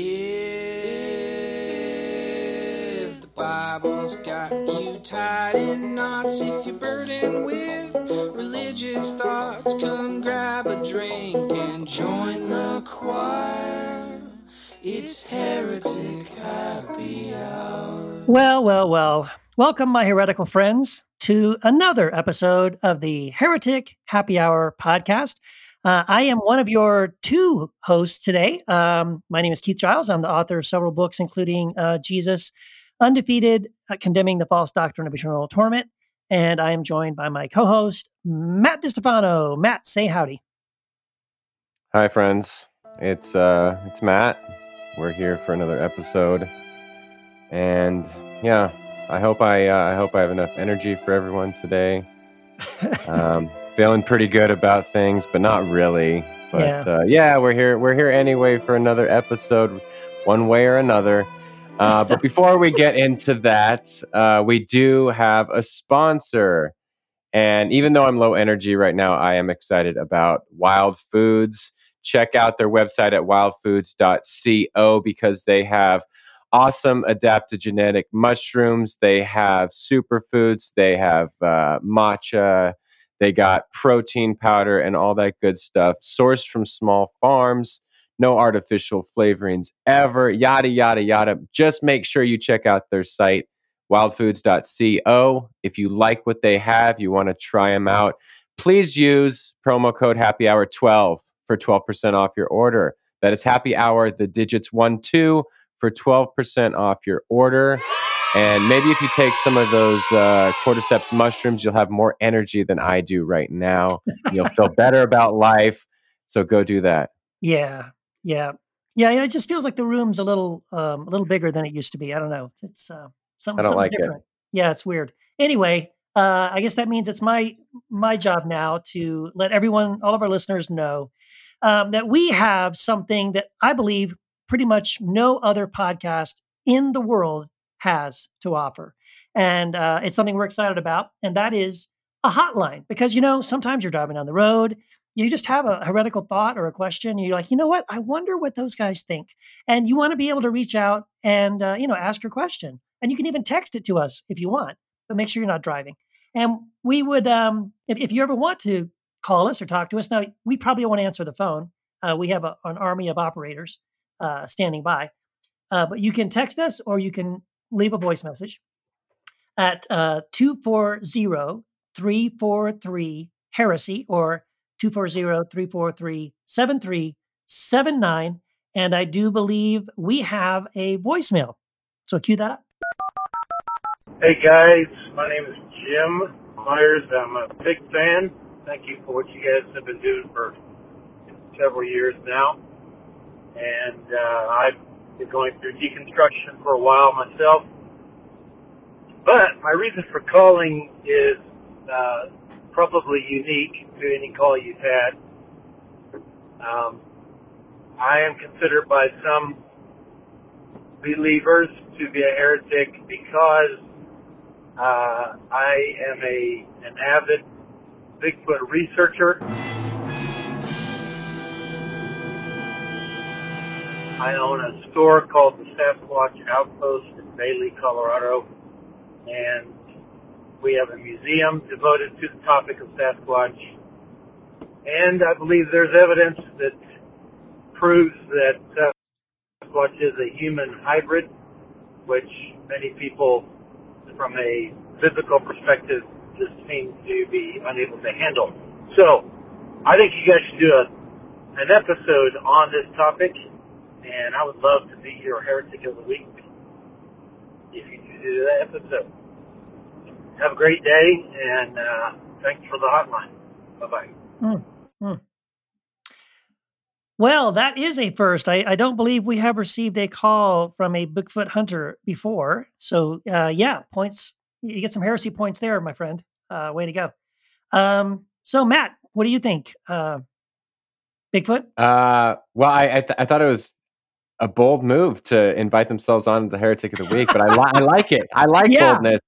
If the Bible's got you tied in knots, if you're burdened with religious thoughts, come grab a drink and join the choir. It's Heretic Happy Hour. Well, well, well. Welcome, my heretical friends, to another episode of the Heretic Happy Hour podcast. Uh, I am one of your two hosts today. Um, my name is Keith Giles. I'm the author of several books, including uh, Jesus Undefeated, uh, Condemning the False Doctrine of Eternal Torment. And I am joined by my co host, Matt DiStefano. Matt, say howdy. Hi, friends. It's uh, it's Matt. We're here for another episode, and yeah, I hope I uh, I hope I have enough energy for everyone today. Um, feeling pretty good about things, but not really. But Yeah. Uh, yeah, we're here. We're here anyway for another episode, one way or another. Uh, but before we get into that, uh, we do have a sponsor. And even though I'm low energy right now, I am excited about Wild Foods. Check out their website at wildfoods.co because they have awesome adaptogenetic mushrooms. They have superfoods. They have uh, matcha. They got protein powder and all that good stuff, sourced from small farms. No artificial flavorings ever, yada, yada, yada. Just make sure you check out their site, wildfoods.co. If you like what they have, you want to try them out, please use promo code happy hour 12 for 12% off your order. That is happy hour, the digits 1 2 for 12% off your order. And maybe if you take some of those uh, cordyceps mushrooms, you'll have more energy than I do right now. You'll feel better about life. So go do that. Yeah, yeah, yeah. It just feels like the room's a little, um, a little bigger than it used to be. I don't know. It's uh, something, something like it. different. Yeah, it's weird. Anyway, uh, I guess that means it's my my job now to let everyone, all of our listeners, know um, that we have something that I believe pretty much no other podcast in the world has to offer, and uh, it's something we're excited about, and that is a hotline. Because you know, sometimes you're driving down the road you just have a heretical thought or a question you're like you know what? I wonder what those guys think. And you want to be able to reach out and uh, you know ask your question and you can even text it to us if you want but make sure you're not driving. And we would um, if, if you ever want to call us or talk to us now we probably won't answer the phone uh, we have a, an army of operators uh, standing by uh, but you can text us or you can leave a voice message at uh, 240-343 heresy or 240-343-7379 and I do believe we have a voicemail. So cue that up. Hey guys, my name is Jim Myers. I'm a big fan. Thank you for what you guys have been doing for several years now. And uh, I've been going through deconstruction for a while myself. But my reason for calling is uh, probably unique to any call you've had. Um, I am considered by some believers to be a heretic because uh, I am a an avid Bigfoot researcher. I own a store called the Sasquatch Outpost in Bailey, Colorado, and we have a museum devoted to the topic of Sasquatch. And I believe there's evidence that proves that uh, Sasquatch is a human hybrid, which many people from a physical perspective just seem to be unable to handle. So, I think you guys should do a, an episode on this topic, and I would love to be your heretic of the week if you do that episode. Have a great day, and uh, thanks for the hotline. Bye bye. Hmm, hmm. Well, that is a first. I, I don't believe we have received a call from a Bigfoot hunter before. So, uh, yeah, points. You get some heresy points there, my friend. Uh, way to go. Um, so, Matt, what do you think? Uh, Bigfoot? Uh, well, I I, th- I thought it was a bold move to invite themselves on as a heretic of the week, but I, li- I like it. I like Yeah. boldness.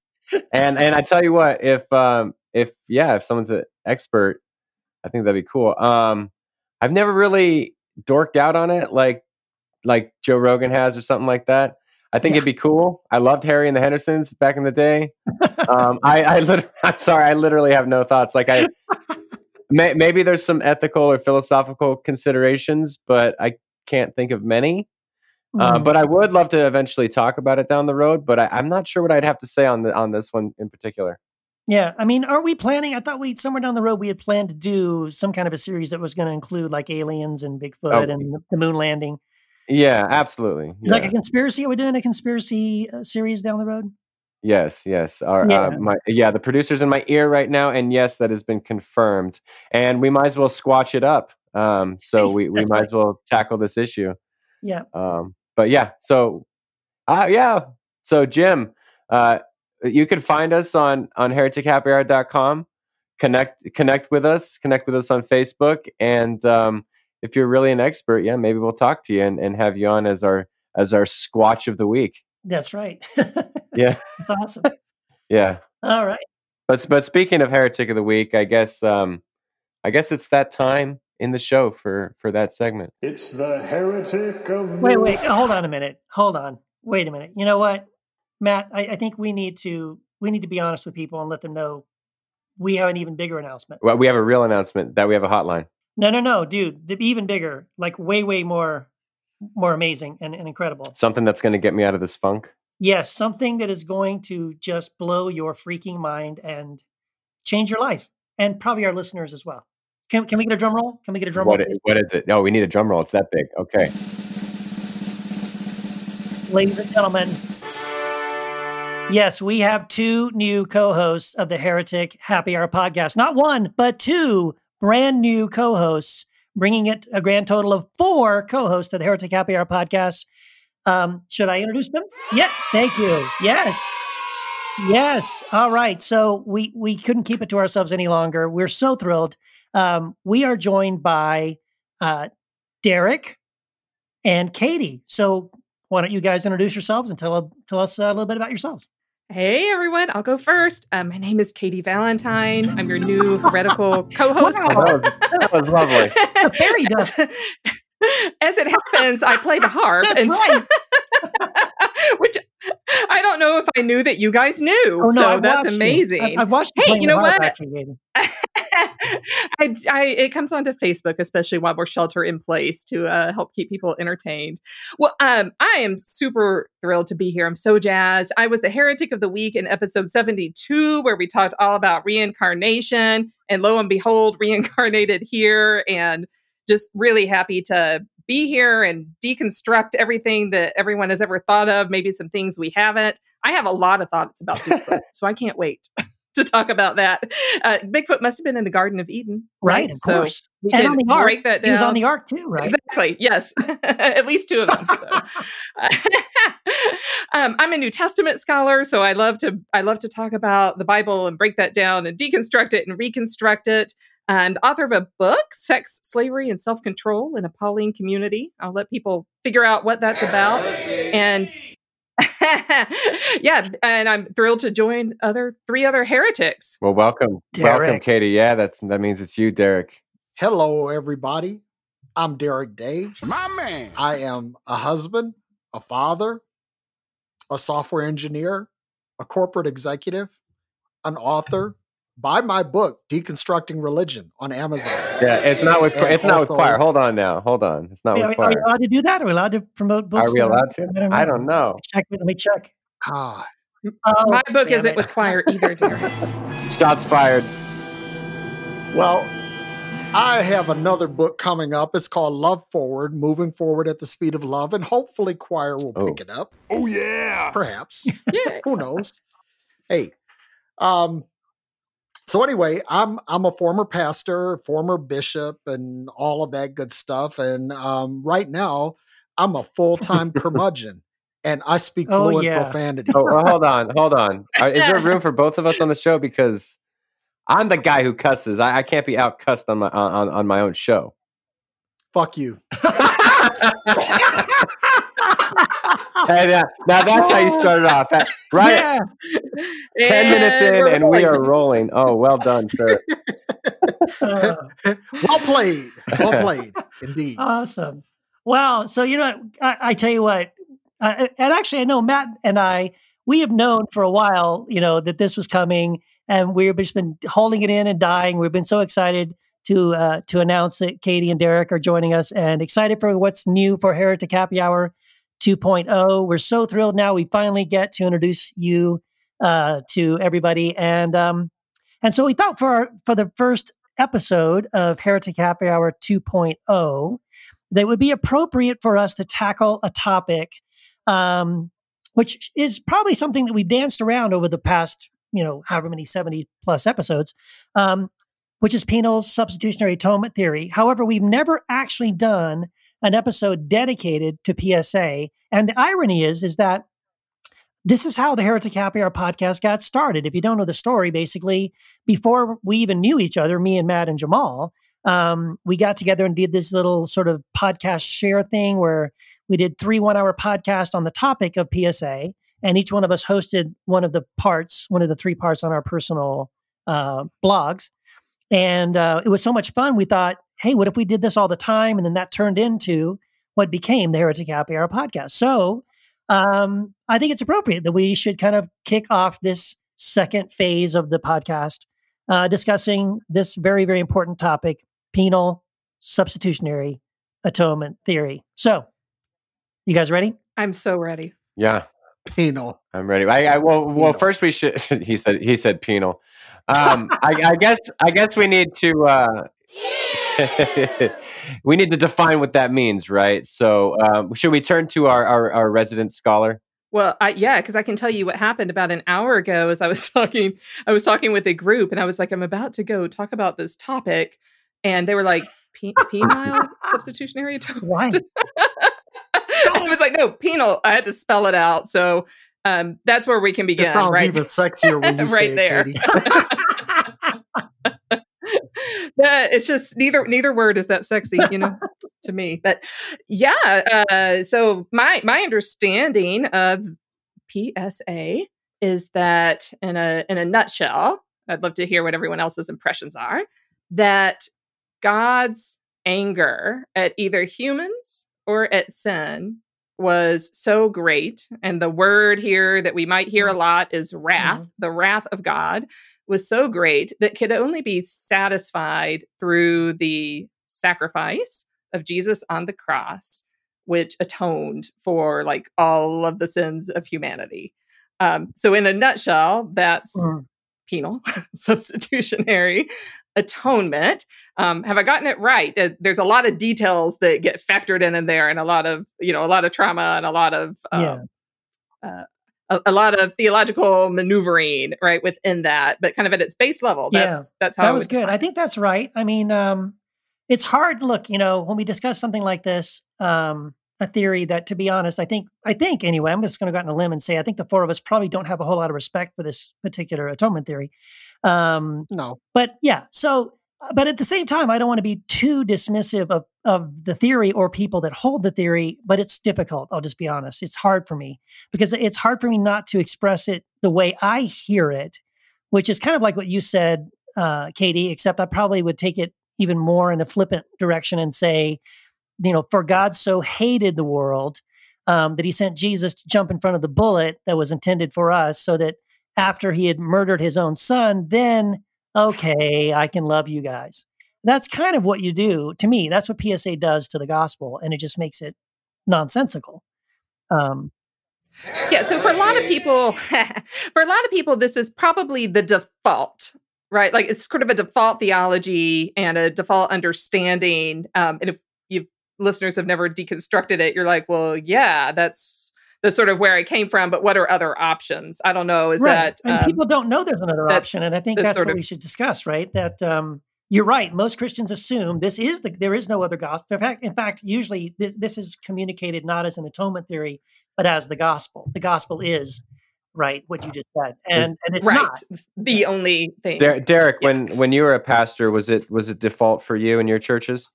And and I tell you what, if um if yeah, if someone's an expert, I think that'd be cool. Um, I've never really dorked out on it. Like like Joe Rogan has or something like that. I think Yeah. it'd be cool. I loved Harry and the Hendersons back in the day. um, I, I lit- I'm sorry, I literally have no thoughts. Like I, may, maybe there's some ethical or philosophical considerations, but I can't think of many. Uh, Mhm. but I would love to eventually talk about it down the road. But I, I'm not sure what I'd have to say on the on this one in particular. Yeah, I mean, are we planning? I thought we somewhere down the road we had planned to do some kind of a series that was going to include like aliens and Bigfoot Oh. and the moon landing. Yeah, absolutely. Is like a conspiracy? Are we doing a conspiracy uh, series down the road? Yes, yes. Our, Yeah. Uh, my, yeah, the producer's in my ear right now, and yes, that has been confirmed. And we might as well squatch it up. Um, so we, we That's might right. as well tackle this issue. Yeah. Um, but yeah, so uh, yeah, so Jim, uh, you can find us on on heretichappyhour.com. Connect connect with us. Connect with us on Facebook, and um, if you're really an expert, yeah, maybe we'll talk to you and, and have you on as our as our squatch of the week. That's right. Yeah, That's awesome. yeah. All right. But but speaking of heretic of the week, I guess um, I guess it's that time in the show for for that segment. It's the heretic of Wait, wait. Hold on a minute. Hold on. Wait a minute. You know what, Matt? I, I think we need to we need to be honest with people and let them know we have an even bigger announcement. Well, we have a real announcement that we have a hotline. No, no, no, dude. The even bigger, like way, way more, more amazing and, and incredible. Something that's going to get me out of this funk. Yes, something that is going to just blow your freaking mind and change your life, and probably our listeners as well. Can, can we get a drum roll? Can we get a drum What roll, is, what is it? Oh, we need a drum roll. It's that big. Okay. ladies and gentlemen? Yes, we have two new co-hosts of the Heretic Happy Hour podcast. Not one, but two brand new co-hosts, bringing it a grand total of four co-hosts of the Heretic Happy Hour podcast. Um, should I introduce them? Yeah, thank you. Yes. Yes. All right. So we we couldn't keep it to ourselves any longer. We're so thrilled. Um, we are joined by uh, Derek and Katie. So why don't you guys introduce yourselves and tell tell us a little bit about yourselves? Hey everyone, I'll go first. Um, my name is Katie Valentine. I'm your new heretical co-host. Wow. That was, that was lovely. The fairy does. As it happens, I play the harp, That's and right. which I don't know if I knew that you guys knew. Oh no, so I that's amazing. I, I've watched. Hey, you know what? I, I, it comes onto Facebook, especially while we're shelter in place, to uh, help keep people entertained. Well, um, I am super thrilled to be here. I'm so jazzed. I was the heretic of the week in episode 72, where we talked all about reincarnation, and lo and behold, reincarnated here, and just really happy to be here and deconstruct everything that everyone has ever thought of. Maybe some things we haven't. I have a lot of thoughts about Bigfoot, so I can't wait to talk about that. Uh, Bigfoot must have been in the Garden of Eden, Right, of So course. we And can on the ark. that down. He was on the ark too, right? Exactly. Yes, at least two of them. So. um, I'm a New Testament scholar, so I love to I love to talk about the Bible and break that down and deconstruct it and reconstruct it. And author of a book, "Sex, Slavery, and Self Control in a Pauline Community." I'll let people figure out what that's about. And yeah, and I'm thrilled to join other three other heretics. Well, welcome, welcome, Katie. Yeah, that's that means it's you, Derek. Hello, everybody. I'm Derek Day. My man. I am a husband, a father, a software engineer, a corporate executive, an author. Buy my book, Deconstructing Religion, on Amazon. Yeah, it's not with And it's not with also- Quoir. Hold on now. Hold on. It's not Are, with are we Quoir. allowed to do that? Are we allowed to promote books? Are we allowed to? I don't know. I don't know. Check. Let me check. Ah, Oh, My book isn't it. with Quoir either, Derek. Shots fired. well, I have another book coming up. It's called Love Forward, Moving Forward at the Speed of Love, and hopefully Quoir will Oh. pick it up. Oh yeah. Perhaps. Yeah. who knows hey um so anyway i'm i'm a former pastor former bishop and all of that good stuff and um right now i'm a full-time curmudgeon and i speak Oh, fluent yeah. profanity Oh, well, hold on, hold on. Are- Is there room for both of us on the show? Because I'm the guy who cusses. I, I can't be out cussed on my on, on my own show. fuck you Hey, now, now that's how you started off, Uh, right? Yeah. Ten minutes in, we're and we are rolling. Oh, well done, sir. Uh, well played well played indeed awesome. Wow. So you know, I, I tell you what, uh, and actually, I know Matt and I we have known for a while, you know, that this was coming, and we've just been holding it in and dying. We've been so excited to uh, to announce that Katie and Derek are joining us, and excited for what's new for Heretic Happy Hour 2.0. We're so thrilled now. We finally get to introduce you uh, to everybody, and um, and so we thought for our, for the first episode of Heretic Happy Hour 2.0 that it would be appropriate for us to tackle a topic um, which is probably something that we danced around over the past, you know, however many 70 plus episodes, um, which is penal substitutionary atonement theory. However, we've never actually done an episode dedicated to PSA. And the irony is, is that this is how the Heretic Happy Hour podcast got started. If you don't know the story, basically, before we even knew each other, me and Matt and Jamal, um, we got together and did this little sort of podcast share thing where we did three one hour podcasts on the topic of PSA, and each one of us hosted one of the parts, one of the three parts on our personal uh, blogs. And uh, it was so much fun. We thought, hey, what if we did this all the time? And then that turned into what became the Heretic Happy Hour podcast. So um, I think it's appropriate that we should kind of kick off this second phase of the podcast uh, discussing this very, very important topic penal substitutionary atonement theory. So you guys ready? I'm so ready. Yeah, Penal. I'm ready. I, I well, well, first we should. He said he said penal. Um, I, I guess I guess we need to. Uh, we need to define what that means, right? So, um, should we turn to our, our, our resident scholar? Well, I, yeah, because I can tell you what happened about an hour ago. As I was talking, I was talking with a group, and I was like, "I'm about to go talk about this topic," and they were like, "Penile substitutionary atonement." Why? I was like, no, penal. I had to spell it out. So um, that's where we can begin. It's not right? even sexier when you right say there. it, Katie. That it's just neither neither word is that sexy, you know, to me. But yeah, uh, so my my understanding of PSA is that in a in a nutshell, I'd love to hear what everyone else's impressions are. That God's anger at either humans or at sin was so great. And the word here that we might hear a lot is wrath. Mhm. The wrath of God was so great that could only be satisfied through the sacrifice of Jesus on the cross, which atoned for like all of the sins of humanity. Um, so, in a nutshell, that's Mm. penal substitutionary atonement. Um, have I gotten it right? Uh, there's a lot of details that get factored in in there, and a lot of you know a lot of trauma and a lot of um, uh, a, a lot of theological maneuvering right within that. But kind of at its base level, Yeah, that's that's how that was good. define I think that's right. I mean, um, it's hard. Look, you know, when we discuss something like this, um, a theory that, to be honest, I think, I think anyway, I'm just going to go out on a limb and say, I think the four of us probably don't have a whole lot of respect for this particular atonement theory. Um, No. but yeah, so, but at the same time, I don't want to be too dismissive of of the theory or people that hold the theory. But it's difficult. I'll just be honest. It's hard for me because it's hard for me not to express it the way I hear it, which is kind of like what you said, uh, Katie. Except I probably would take it even more in a flippant direction and say, you know, for God so hated the world um, that he sent Jesus to jump in front of the bullet that was intended for us, so that after he had murdered his own son, then okay, I can love you guys. That's kind of what you do to me. That's what PSA does to the gospel, and it just makes it nonsensical. Um, Yeah, so for a lot of people, for a lot of people, this is probably the default, right? Like it's sort of a default theology and a default understanding. Um, and if you listeners have never deconstructed it, you're like, well, yeah, that's that's sort of where I came from. But what are other options? I don't know. Is right. that and um, people don't know there's another option, and I think that's that's what of- we should discuss. Right? That um, you're right. Most Christians assume this is the there is no other gospel. In fact, in fact, usually this, this is communicated not as an atonement theory, but as the gospel. The gospel is right what you just said, and and it's right? not. It's the only thing. Der- Derek, Yeah. when when you were a pastor, was it was it default for you in your churches?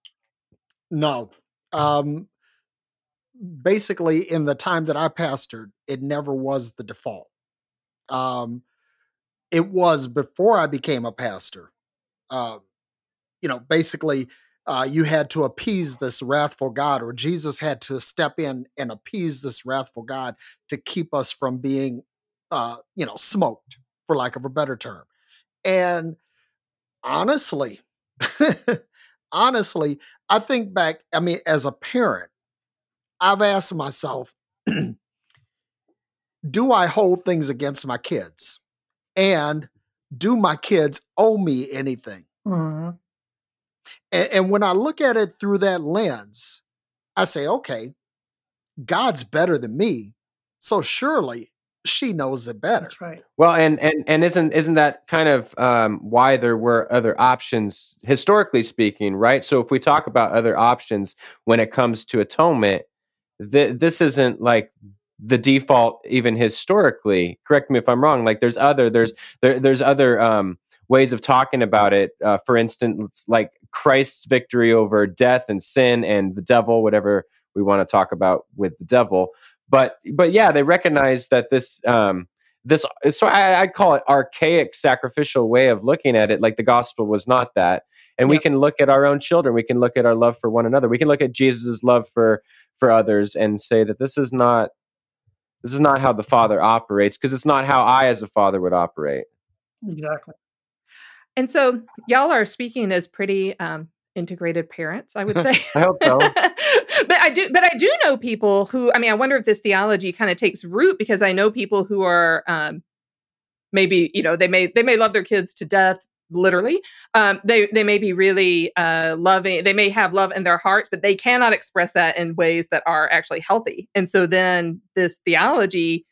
No. Um, basically, in the time that I pastored, it never was the default. Um, it was before I became a pastor. Um, you know, basically, uh, you had to appease this wrathful God, or Jesus had to step in and appease this wrathful God to keep us from being, uh, you know, smoked, for lack of a better term. And honestly, honestly, I think back, I mean, as a parent, I've asked myself, do I hold things against my kids? And do my kids owe me anything? hmm And, and when I look at it through that lens, I say, okay, God's better than me. So surely she knows it better. That's right. Well, and and and isn't isn't that kind of um, why there were other options historically speaking, right? So if we talk about other options when it comes to atonement, th- this isn't like the default even historically. Correct me if I'm wrong. Like there's other there's there, there's other um, ways of talking about it. Uh, for instance, like Christ's victory over death and sin and the devil, whatever we want to talk about with the devil. But but yeah, they recognize that this um, this so I, I'd call it archaic sacrificial way of looking at it. Like the gospel was not that, and we can look at our own children. We can look at our love for one another. We can look at Jesus' love for for others and say that this is not this is not how the Father operates because it's not how I as a father would operate. Exactly. And so y'all are speaking as pretty um, integrated parents, I would say. I hope so. but I do, but I do know people who. I mean, I wonder if this theology kind of takes root because I know people who are um, maybe you know they may they may love their kids to death literally um, they they may be really uh, loving they may have love in their hearts but they cannot express that in ways that are actually healthy and so then this theology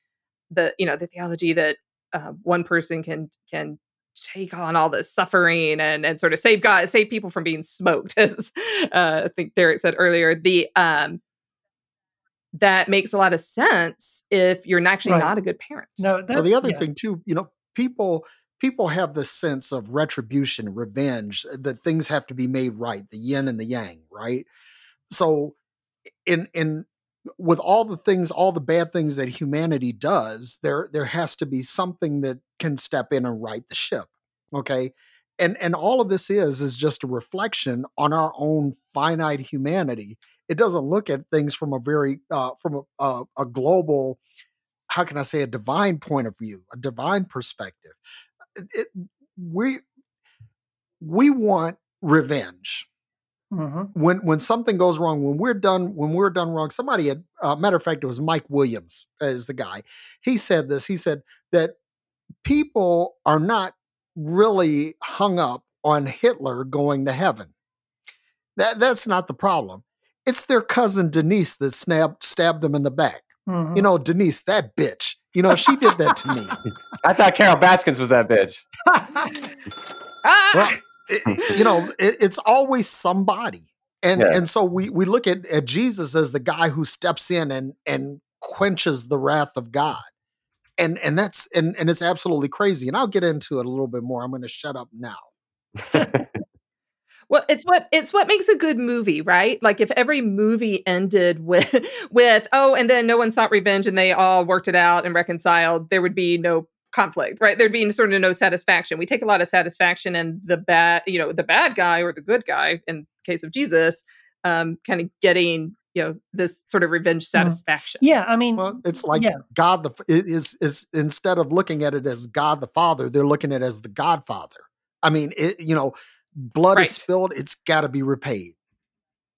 the you know the theology that uh, one person can can take on all this suffering and and sort of save God save people from being smoked as uh, I think Derek said earlier the um that makes a lot of sense if you're actually Right. not a good parent No, that's Well, the other yeah. thing too, you know, people people have this sense of retribution, revenge, that things have to be made right, the yin and the yang, right? So in in with all the things, all the bad things that humanity does, there there has to be something that can step in and right the ship. Okay. And and all of this is is just a reflection on our own finite humanity. It doesn't look at things from a very uh, from a, a, a global how can I say a divine point of view, a divine perspective. It, we we want revenge Mhm. when when something goes wrong. When we're done when we're done wrong. Somebody had uh, matter of fact, it was Mike Williams as the guy. He said this. He said that people are not really hung up on Hitler going to heaven. That that's not the problem. It's their cousin Denise that snapped stabbed them in the back. Mhm. You know, Denise, that bitch. You know, she did that to me. I thought Carole Baskins was that bitch. ah! Well, it- you know, it, it's always somebody. And Yeah. and so we we look at, at Jesus as the guy who steps in and and quenches the wrath of God. And and that's and and it's absolutely crazy. And I'll get into it a little bit more. I'm going to shut up now. Well, it's what it's what makes a good movie, right? Like if every movie ended with with oh, and then no one sought revenge and they all worked it out and reconciled, there would be no conflict, right? There'd be sort of no satisfaction. We take a lot of satisfaction in the bad, you know, the bad guy or the good guy in the case of Jesus, um, kind of getting you know this sort of revenge satisfaction. yeah, I mean, Well, it's like yeah. God the f- it is is instead of looking at it as God the Father, they're looking at it as the Godfather. I mean, it you know, blood Right. is spilled, it's got to be repaid.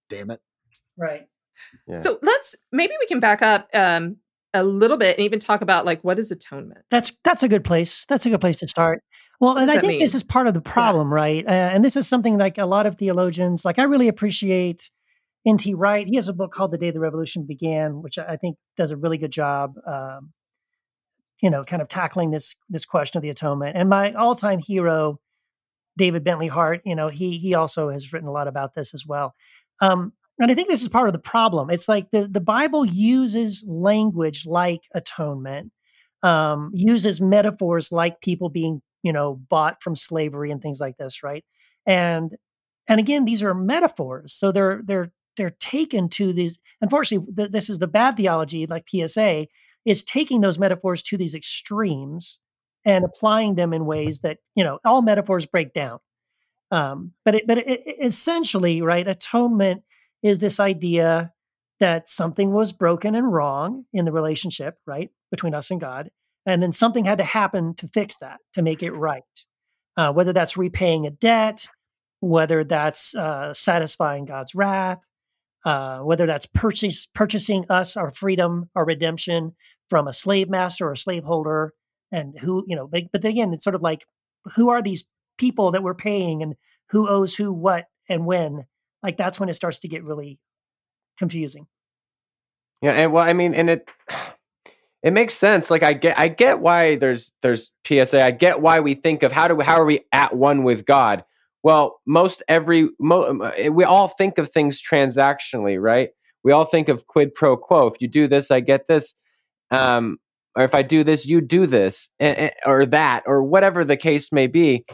Damn it. right. Yeah. So let's maybe we can back up um, a little bit and even talk about like what is atonement. That's that's a good place. That's a good place to start. Well, and I that think this is part of the problem, right? Uh, and this is something like a lot of theologians, like I really appreciate N.T. Wright. He has a book called The Day the Revolution Began, which I I think does a really good job, um, you know, kind of tackling this this question of the atonement. And my all time hero, David Bentley Hart, you know, he he also has written a lot about this as well. Um, and I think this is part of the problem. It's like the the Bible uses language like atonement, um, uses metaphors like people being, you know, bought from slavery and things like this, right? And and again, these are metaphors, so they're they're they're taken to these. Unfortunately, th- this is the bad theology, like PSA, is taking those metaphors to these extremes and applying them in ways that you know all metaphors break down. Um, but it, but it, essentially, right, atonement is this idea that something was broken and wrong in the relationship, right, between us and God, and then something had to happen to fix that, to make it right. Uh, whether that's repaying a debt, whether that's uh, satisfying God's wrath, uh, whether that's purchase, purchasing us our freedom, our redemption from a slave master or slaveholder, and who you know. But, again, it's sort of like who are these people that we're paying, and who owes who what and when. Like that's when it starts to get really confusing. Yeah, and well, I mean, and it it makes sense. Like I get I get why there's there's PSA. I get why we think of how do we, how are we at one with God? Well, most every mo, uh, we all think of things transactionally, right? We all think of quid pro quo. If you do this, I get this. Um, or if I do this, you do this, and, and- or that, or whatever the case may be.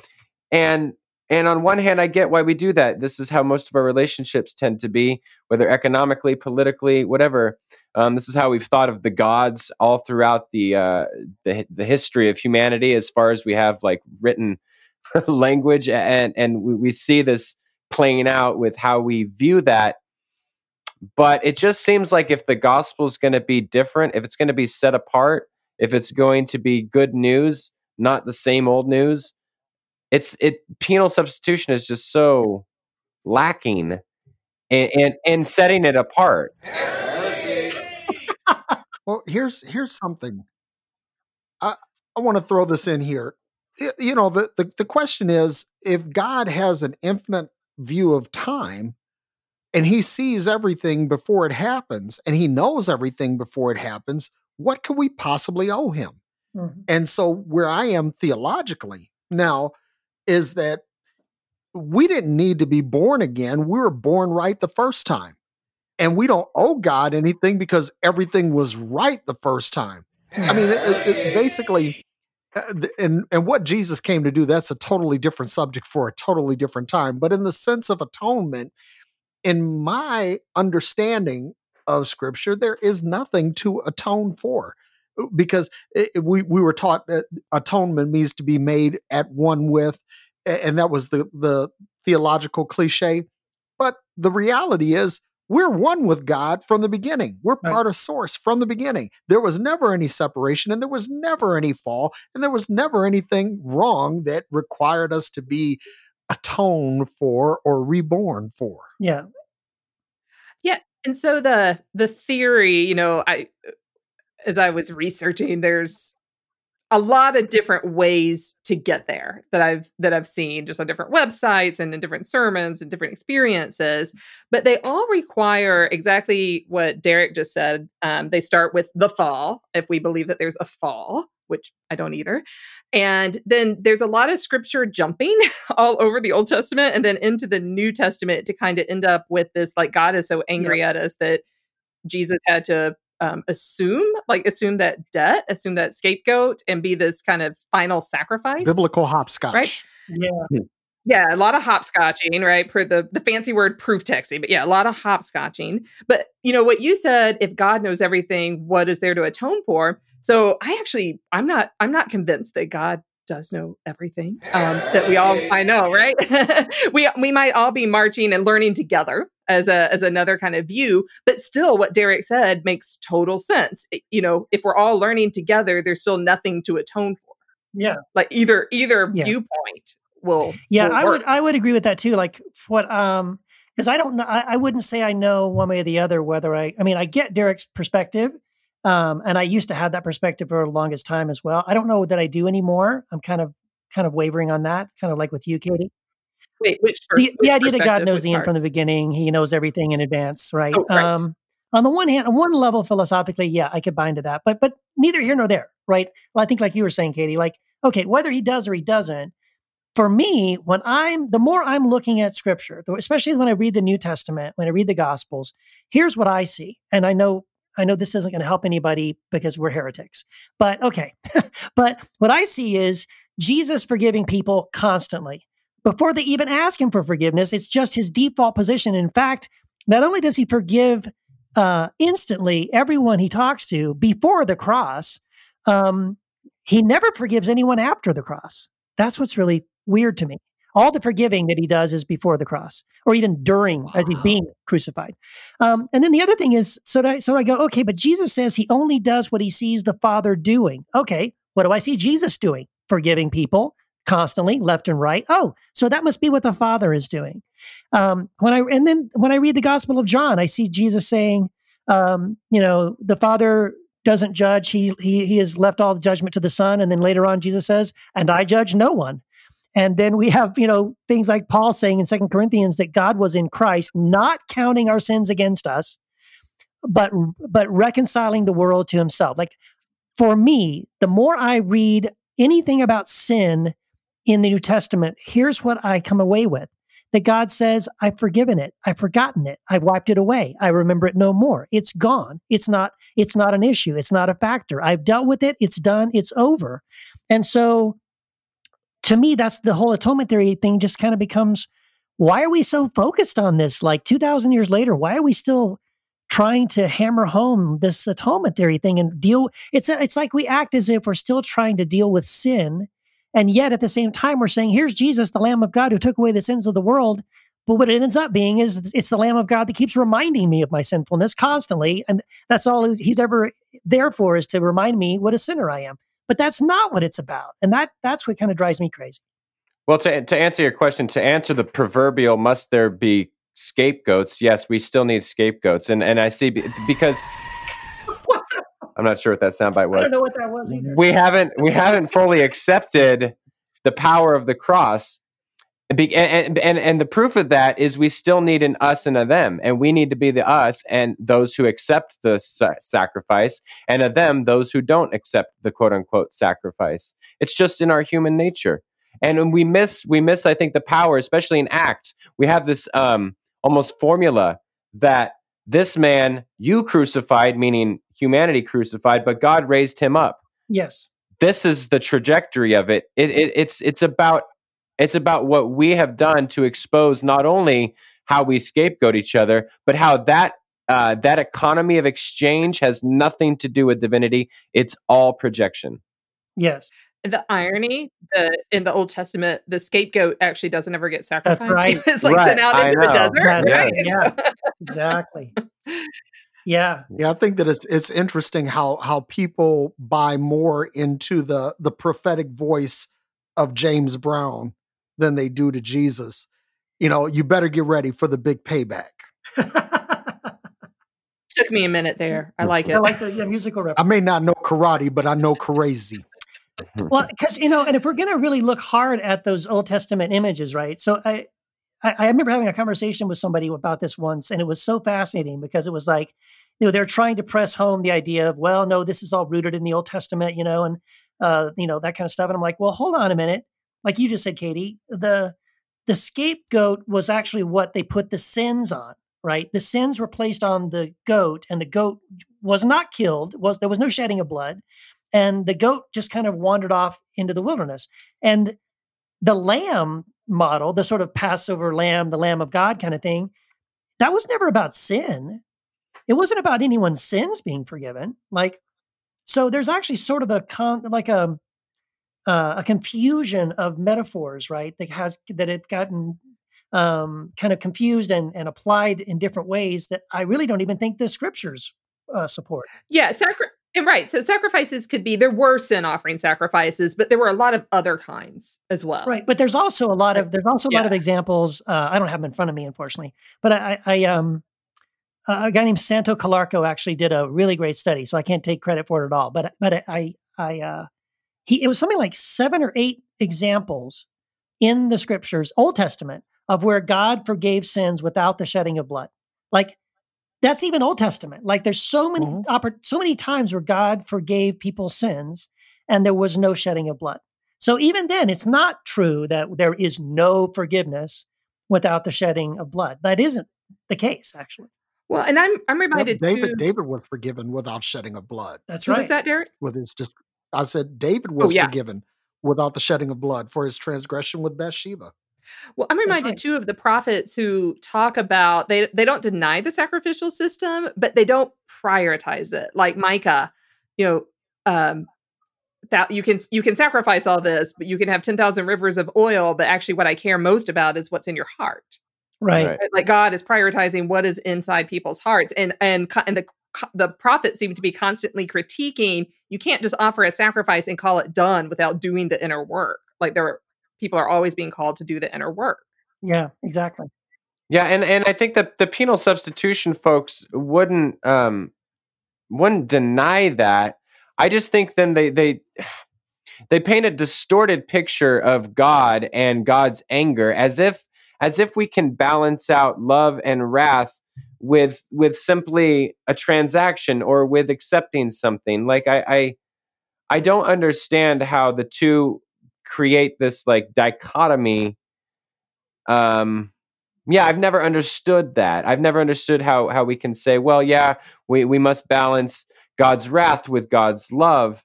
And and on one hand, I get why we do that. This is how most of our relationships tend to be, whether economically, politically, whatever. Um, this is how we've thought of the gods all throughout the uh, the the history of humanity, as far as we have like written language, and and we, we see this playing out with how we view that. But it just seems like if the gospel is going to be different, if it's going to be set apart, if it's going to be good news, not the same old news, it's it penal substitution is just so lacking and and, in setting it apart. Well, here's here's something. I I want to throw this in here. You know, the, the the question is if God has an infinite view of time and he sees everything before it happens and he knows everything before it happens, what could we possibly owe him? Mhm. And so where I am theologically now is that we didn't need to be born again. We were born right the first time. And we don't owe God anything because everything was right the first time. I mean, it, it- it basically, uh, and and what Jesus came to do, that's a totally different subject for a totally different time. But in the sense of atonement, in my understanding of Scripture, there is nothing to atone for, Uh, because it, it- we we were taught that atonement means to be made at one with, and that was the the theological cliche. But the reality is, we're one with God from the beginning. We're part of Source from the beginning. There was never any separation, and there was never any fall, and there was never anything wrong that required us to be atoned for or reborn for. Yeah. And so the the theory, you know, I uh, as I was researching, there's a lot of different ways to get there that I've that I've seen just on different websites and in different sermons and different experiences, but they all require exactly what Derek just said. Um, they start with the fall, if we believe that there's a fall, which I don't either, and then there's a lot of scripture jumping all over the Old Testament and then into the New Testament to kind of end up with this like God is so angry at us that Jesus had to um, assume, like assume that debt, assume that scapegoat, and be this kind of final sacrifice. Biblical hopscotch. Right. Yeah. Yeah, a lot of hopscotching, right? Per the the fancy word proof texting, but yeah, a lot of hopscotching. But you know what you said, if God knows everything, what is there to atone for? So I actually I'm not I'm not convinced that God does know everything. Um, that we all I know, right? we we might all be marching and learning together as a as another kind of view, but still what Derek said makes total sense. It- you know, if we're all learning together, there's still nothing to atone for. Yeah. Like either either Yeah. viewpoint will Yeah, will I would I would agree with that too. Like what um because I don't know I, I wouldn't say I know one way or the other whether I I mean I get Derek's perspective. Um and I used to have that perspective for the longest time as well. I don't know that I do anymore. I'm kind of kind of wavering on that, kind of like with you, Katie. Wait, which The, which the idea that God knows the end from the beginning, he knows everything in advance, right? Oh, right. Um on the one hand, on one level philosophically, yeah, I could buy into that. But but neither here nor there, right? Well, I think like you were saying, Katie, like, okay, whether he does or he doesn't, for me, when I'm the more I'm looking at scripture, especially when I read the New Testament, when I read the Gospels, here's what I see. And I know I know this isn't going to help anybody because we're heretics. But okay. but what I see is Jesus forgiving people constantly. Before they even ask him for forgiveness, it's just his default position. In fact, not only does he forgive uh, instantly everyone he talks to before the cross, um, he never forgives anyone after the cross. That's what's really weird to me. All the forgiving that he does is before the cross, or even during as he's being crucified. Um, and then the other thing is, so I, so I go, okay, but Jesus says he only does what he sees the Father doing. Okay, what do I see Jesus doing? Forgiving people constantly, left and right. Oh, so that must be what the Father is doing. Um, when I and then when I read the Gospel of John, I see Jesus saying, um, you know, the Father doesn't judge; he he he has left all the judgment to the Son. And then later on, Jesus says, "And I judge no one." And then we have, you know, things like Paul saying in Second Corinthians that God was in Christ, not counting our sins against us, but but reconciling the world to Himself. Like for me, the more I read anything about sin in the New Testament, here's what I come away with: that God says, "I've forgiven it, I've forgotten it, I've wiped it away, I remember it no more. It's gone. It's not. It's not an issue. It's not a factor. I've dealt with it. It's done. It's over." And so to me, that's the whole atonement theory thing just kind of becomes why are we so focused on this? Like 2,000 years later, why are we still trying to hammer home this atonement theory thing and deal? It's, it's like we act as if we're still trying to deal with sin. And yet at the same time, we're saying, here's Jesus, the Lamb of God who took away the sins of the world. But what it ends up being is it's the Lamb of God that keeps reminding me of my sinfulness constantly. And that's all he's ever there for is to remind me what a sinner I am. But that's not what it's about. And that that's what kind of drives me crazy. Well, to, to answer your question, to answer the proverbial, must there be scapegoats? Yes, we still need scapegoats. And, and I see because I'm not sure what that soundbite I was. don't know what that was either. we haven't we haven't fully accepted the power of the cross and, be- and and and the proof of that is we still need an us and a them and we need to be the us and those who accept the sa- sacrifice and a them those who don't accept the quote unquote sacrifice it's just in our human nature and we miss we miss i think the power especially in acts we have this um almost formula that this man you crucified meaning humanity crucified but god raised him up Yes. this is the trajectory of it. It, it. It's it's about it's about what we have done to expose not only how we scapegoat each other, but how that uh, that economy of exchange has nothing to do with divinity. It's all projection. Yes. The irony the in the Old Testament, the scapegoat actually doesn't ever get sacrificed. That's right. it's like Right, sent out I into the desert. That's right? right, yeah. Exactly. Yeah. Yeah, I think that it's it's interesting how how people buy more into the the prophetic voice of James Brown than they do to Jesus. You know, you better get ready for the big payback. Took me a minute there. I mm. like it. I like the yeah, musical I may not know karate, but I know crazy. Well, because you know, and if we're going to really look hard at those Old Testament images, right? So I, I, I remember having a conversation with somebody about this once, and it was so fascinating because it was like, you know, they're trying to press home the idea of, well, no, this is all rooted in the Old Testament, you know, and uh, you know that kind of stuff. And I'm like, well, hold on a minute, like you just said, Katie, the the scapegoat was actually what they put the sins on, right? The sins were placed on the goat, and the goat was not killed. Was there was no shedding of blood, and the goat just kind of wandered off into the wilderness. And the lamb model, the sort of Passover lamb, the Lamb of God kind of thing, that was never about sin. It wasn't about anyone's sins being forgiven. Like, so there's actually sort of a con, like a uh, a confusion of metaphors, right? That has that had gotten um, kind of confused and, and applied in different ways that I really don't even think the scriptures uh, support. Yeah, sacri- and right. So sacrifices could be there were sin offering sacrifices, but there were a lot of other kinds as well. Right, but there's also a lot of there's also a lot of examples. Uh, I don't have them in front of me, unfortunately, but I, I, I um a guy named Santo Calarco actually did a really great study, so I can't take credit for it at all. But but I I uh, he it was something like seven or eight examples in the scriptures, Old Testament, of where God forgave sins without the shedding of blood. Like that's even Old Testament. Like there's so many Mhm. oppor- so many times where God forgave people's sins and there was no shedding of blood. So even then, it's not true that there is no forgiveness without the shedding of blood. That isn't the case, actually. Well, and I'm I'm Yeah, reminded David too. David was forgiven without shedding of blood. That's Who right. was that, Derek? With his just I said David was yeah. forgiven without the shedding of blood for his transgression with Bathsheba. Well, I'm reminded right. too of the prophets who talk about they they don't deny the sacrificial system, but they don't prioritize it. Like Micah, you know, um, that you can you can sacrifice all this, but you can have ten thousand rivers of oil. But actually, what I care most about is what's in your heart. Right. Right. Like God is prioritizing what is inside people's hearts, and and and the co- the prophets seem to be constantly critiquing. You can't just offer a sacrifice and call it done without doing the inner work. Like there, are, people are always being called to do the inner work. Yeah, exactly. Yeah, and and I think that the penal substitution folks wouldn't um wouldn't deny that. I just think then they they they paint a distorted picture of God and God's anger as if as if we can balance out love and wrath with with simply a transaction or with accepting something. Like I I, I don't understand how the two create this like dichotomy um yeah i've never understood that. I've never understood how how we can say well yeah we we must balance god's wrath with god's love.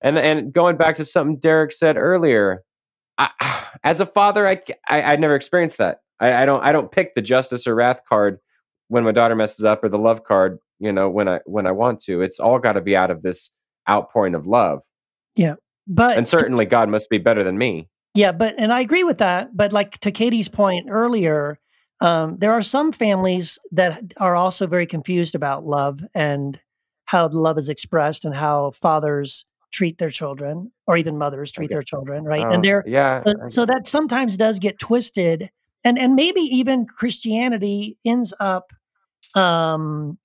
And and going back to something derek said earlier I, as a father i i, I never experienced that. I, I don't i don't pick the justice or wrath card when my daughter messes up or the love card you know when i when i want to. It's all got to be out of this outpouring of love But and certainly god must be better than me Yeah, but and I agree with that. But like to Katie's point earlier, um, there are some families that are also very confused about love and how love is expressed and how fathers treat their children or even mothers treat Okay. their children, right? Oh, and they're yeah so, so that sometimes does get twisted, and and maybe even Christianity ends up, um,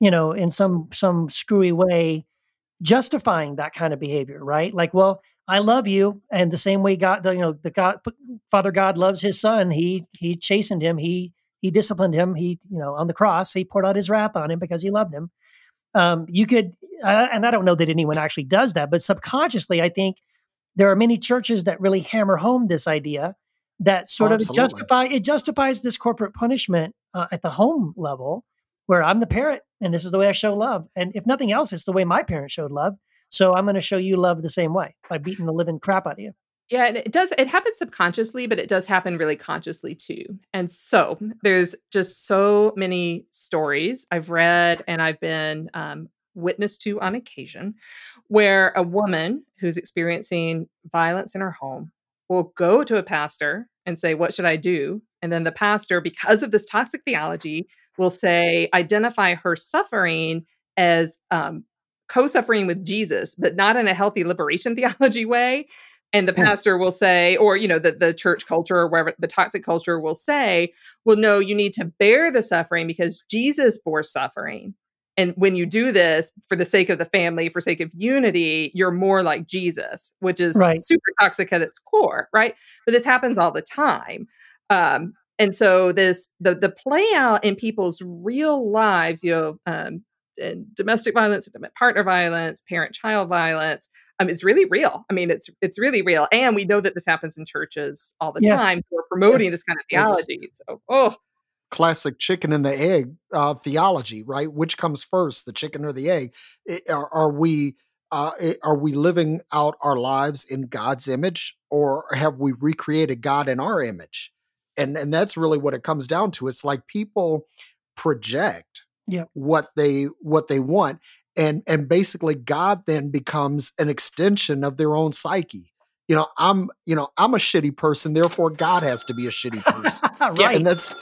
you know, in some some screwy way, justifying that kind of behavior, right? Like, well, I love you, and the same way God, the, you know, the God, Father God loves His Son. He He chastened him. He He disciplined him. He you know on the cross He poured out His wrath on him because He loved him. Um, you could, uh, and I don't know that anyone actually does that, but subconsciously, I think there are many churches that really hammer home this idea that sort Oh, of absolutely. justify it justifies this corporate punishment uh, at the home level where I'm the parent and this is the way I show love. And if nothing else, it's the way my parents showed love. So I'm going to show you love the same way by beating the living crap out of you. Yeah, and it does. It happens subconsciously, but it does happen really consciously too. And so there's just so many stories I've read and I've been um, witness to on occasion, where a woman who's experiencing violence in her home will go to a pastor and say, "What should I do?" And then the pastor, because of this toxic theology, will say, identify her suffering as um, co-suffering with Jesus, but not in a healthy liberation theology way and the Hmm. pastor will say or you know the, the church culture or wherever the toxic culture will say well no you need to bear the suffering because jesus bore suffering and when you do this for the sake of the family for sake of unity you're more like jesus which is Right. super toxic at its core right but this happens all the time um, and so this the the play out in people's real lives you know um, and domestic violence intimate partner violence parent child violence um, is really real. I mean, it's it's really real, and we know that this happens in churches all the Yes. time who are promoting Yes. this kind of It's- theology. So, oh, classic chicken and the egg uh, theology, right? Which comes first, the chicken or the egg? I- Are, are we uh, are we living out our lives in God's image, or have we recreated God in our image? And and that's really what it comes down to. It's like people project Yep. what they what they want, and and basically God then becomes an extension of their own psyche. You know, I'm you know I'm a shitty person, therefore God has to be a shitty person. right. And that's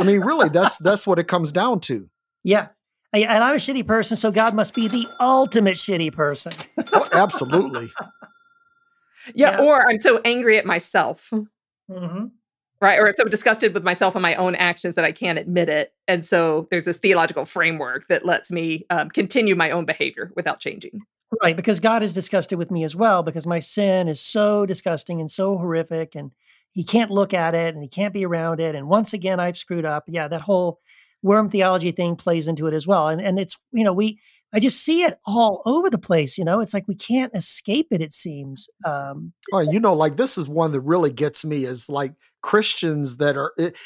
I mean, really, that's that's what it comes down to. yeah. And I'm a shitty person, so God must be the ultimate shitty person. Oh, absolutely. yeah, Yeah. Or I'm so angry at myself, hmm right? Or so disgusted with myself and my own actions that I can't admit it. And so there's this theological framework that lets me um, continue my own behavior without changing. Right, because God is disgusted with me as well, because my sin is so disgusting and so horrific, and He can't look at it and He can't be around it. And once again, I've screwed up. Yeah, that whole worm theology thing plays into it as well. And and it's you know we I just see it all over the place. You know, it's like we can't escape it. It seems. Um, Oh, you know, like this is one that really gets me is like Christians that are. It,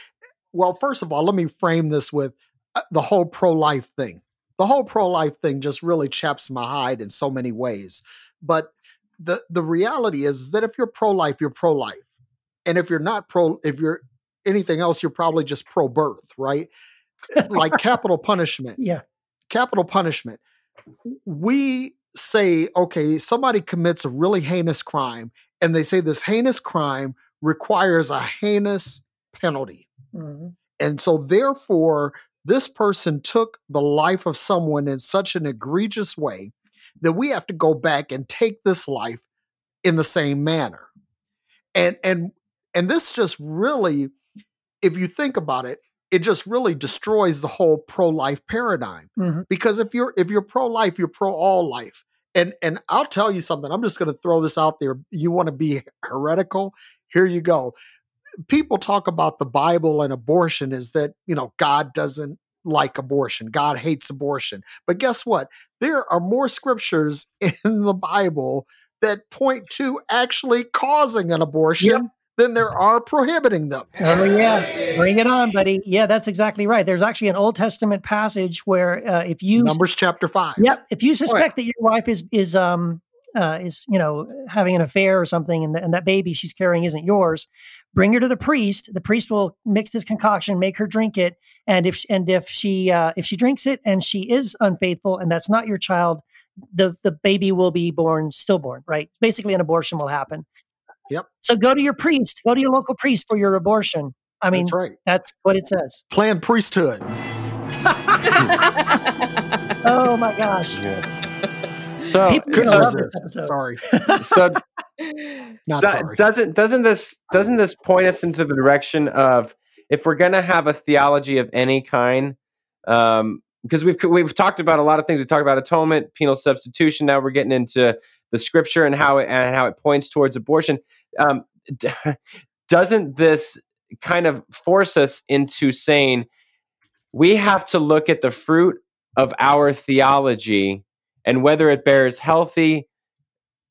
well, first of all, let me frame this with uh, the whole pro life thing. The whole pro life thing just really chaps my hide in so many ways. But the the reality is that if you're pro life, you're pro life, and if you're not pro, if you're anything else, you're probably just pro birth, right? like capital punishment. yeah, capital punishment we say, okay, somebody commits a really heinous crime, and they say this heinous crime requires a heinous penalty. Mhm. And so, therefore, this person took the life of someone in such an egregious way that we have to go back and take this life in the same manner. And and and this just really, if you think about it, it just really destroys the whole pro-life paradigm. Mhm. Because if you're if you're pro-life, you're pro all life. And and I'll tell you something. I'm just going to throw this out there. You want to be heretical? Here you go people talk about the Bible and abortion is that, you know, God doesn't like abortion. God hates abortion. But guess what? There are more scriptures in the Bible that point to actually causing an abortion Yep. than there are prohibiting them. Oh yeah, bring it on, buddy. Yeah, that's exactly right. There's actually an Old Testament passage where uh, if you Numbers chapter 5. Yep. If you suspect that your wife is is um uh, is you know having an affair or something, and, th- and that baby she's carrying isn't yours, bring her to the priest. The priest will mix this concoction, make her drink it, and if and if she uh, if she drinks it and she is unfaithful and that's not your child, the the baby will be born stillborn. Right. Basically, an abortion will happen. Yep. So go to your priest. Go to your local priest for your abortion. I mean, That's right. that's what it says. Planned priesthood. Oh my gosh. Yeah. So, Couldn't resist. Sorry. so Not Do- sorry. doesn't doesn't this doesn't this point us into the direction of if we're going to have a theology of any kind um because we've we've talked about a lot of things we talked about atonement penal substitution now we're getting into the scripture and how it and how it points towards abortion um d- doesn't this kind of force us into saying we have to look at the fruit of our theology and whether it bears healthy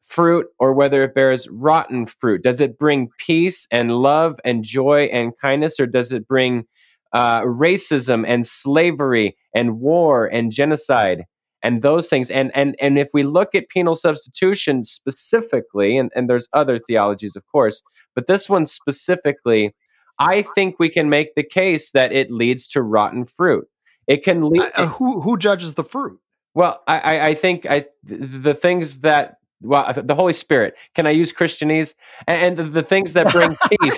fruit or whether it bears rotten fruit? Does it bring peace and love and joy and kindness, or does it bring uh, racism and slavery and war and genocide and those things? And and and if we look at penal substitution specifically, and, and there's other theologies, of course, but this one specifically, I think we can make the case that it leads to rotten fruit. It can lead. Uh, who who judges the fruit? Well, I, I, I think I the things that well the Holy Spirit. Can I use Christianese? And, and the, the things that bring peace,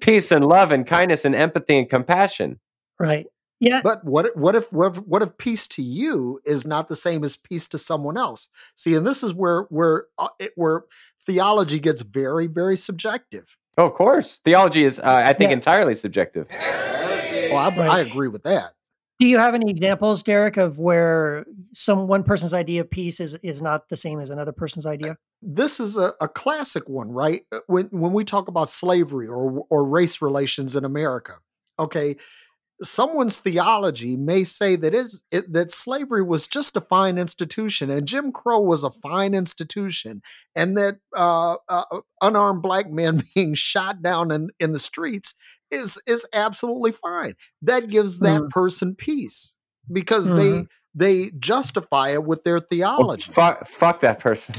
peace and love and kindness and empathy and compassion. Right. Yeah. But what if- what if what if, what if peace to you is not the same as peace to someone else? See, and this is where where uh, it, where theology gets very very subjective. Oh, of course, theology is uh, I think Yeah. entirely subjective. Well, I, Right. I agree with that. Do you have any examples, Derek, of where some one person's idea of peace is is not the same as another person's idea? This is a, a classic one, right? Uh, When when we talk about slavery or or race relations in America, okay, someone's theology may say that it's it, that slavery was just a fine institution and Jim Crow was a fine institution, and that uh, uh, unarmed black men being shot down in in the streets is is absolutely fine. That gives that Mhm. person peace because they they justify it with their Well, theology. fuck, fuck that person.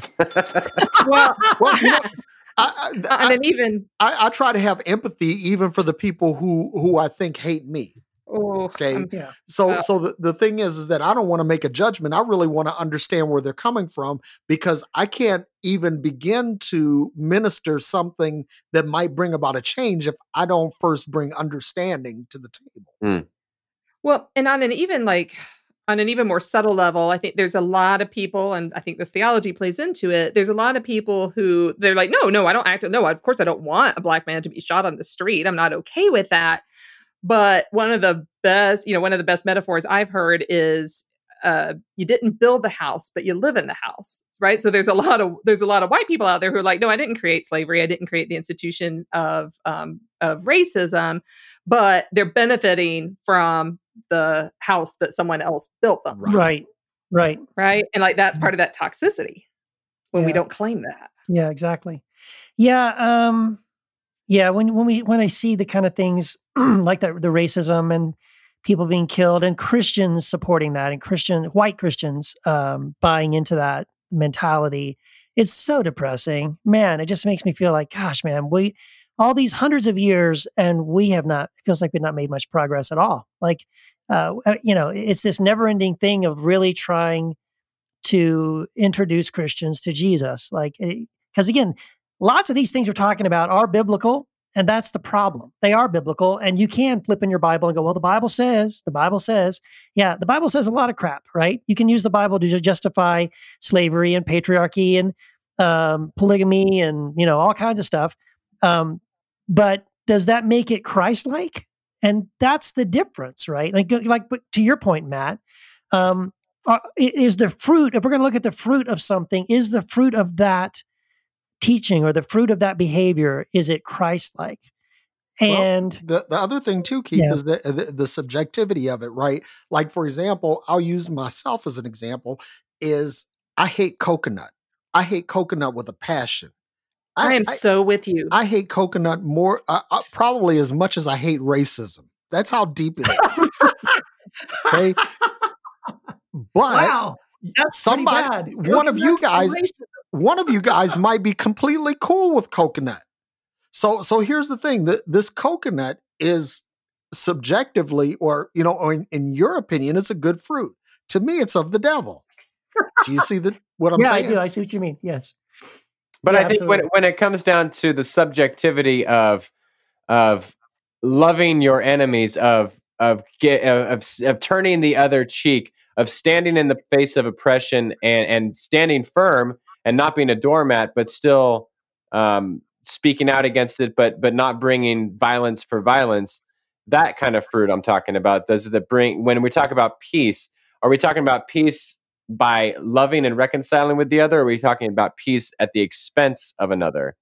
well, Well, you know, I, and I, then even I, I try to have empathy even for the people who who I think hate me. Oh, Okay. I'm- Yeah. So Uh, so the, the thing is is that I don't want to make a judgment. I really want to understand where they're coming from because I can't even begin to minister something that might bring about a change if I don't first bring understanding to the table. Well, and on an even like on an even more subtle level, I think there's a lot of people, and I think this theology plays into it. There's a lot of people who they're like, no, no, I don't act. No, of course I don't want a black man to be shot on the street. I'm not okay with that. But one of the best, you know, one of the best metaphors I've heard is uh, you didn't build the house, but you live in the house, right? So there's a lot of there's a lot of white people out there who are like, no, I didn't create slavery, I didn't create the institution of um, of racism, but they're benefiting from the house that someone else built them, Right. Right. Right. right? And like that's part of that toxicity when we don't claim that. Yeah, exactly. Yeah, um yeah, when when we when I see the kind of things like that the racism and people being killed and Christians supporting that and Christian white Christians um buying into that mentality, it's so depressing. Man, it just makes me feel like gosh, man, we all these hundreds of years and we have not it feels like we've not made much progress at all. Like uh uh, you know, it's this never-ending thing of really trying to introduce Christians to Jesus. Like, because again, lots of these things we're talking about are biblical, and that's the problem. They are biblical, and you can flip in your Bible and go, well, the Bible says, the Bible says. Yeah, the Bible says a lot of crap, right? You can use the Bible to justify slavery and patriarchy and um, polygamy and, you know, all kinds of stuff. Um, but does that make it Christ like? And that's the difference, right? Like, like to your point, Matt, um, uh, is the fruit, if we're going to look at the fruit of something, is the fruit of that teaching or the fruit of that behavior is it christ-like? And well, the, the other thing too keith yeah. is the, the, the subjectivity of it right? Like for example i'll use myself as an example is i hate coconut. I hate coconut with a passion. I, I am I, so with you. I hate coconut more uh, uh, probably as much as i hate racism. That's how deep it is. Okay? But wow. That's somebody one of you guys one of you guys might be completely cool with coconut. So so here's the thing: that this coconut is subjectively, or you know, or in, in, your opinion, it's a good fruit. To me, it's of the devil. Do you see the what I'm yeah, saying? I do. I see what you mean. Yes. But yeah, I think when when it comes down to the subjectivity of of loving your enemies, of of get of, of turning the other cheek, of standing in the face of oppression and and standing firm and not being a doormat, but still um, speaking out against it, but but not bringing violence for violence. That kind of fruit I'm talking about. Does it bring when we talk about peace? Are we talking about peace by loving and reconciling with the other? Or are we talking about peace at the expense of another?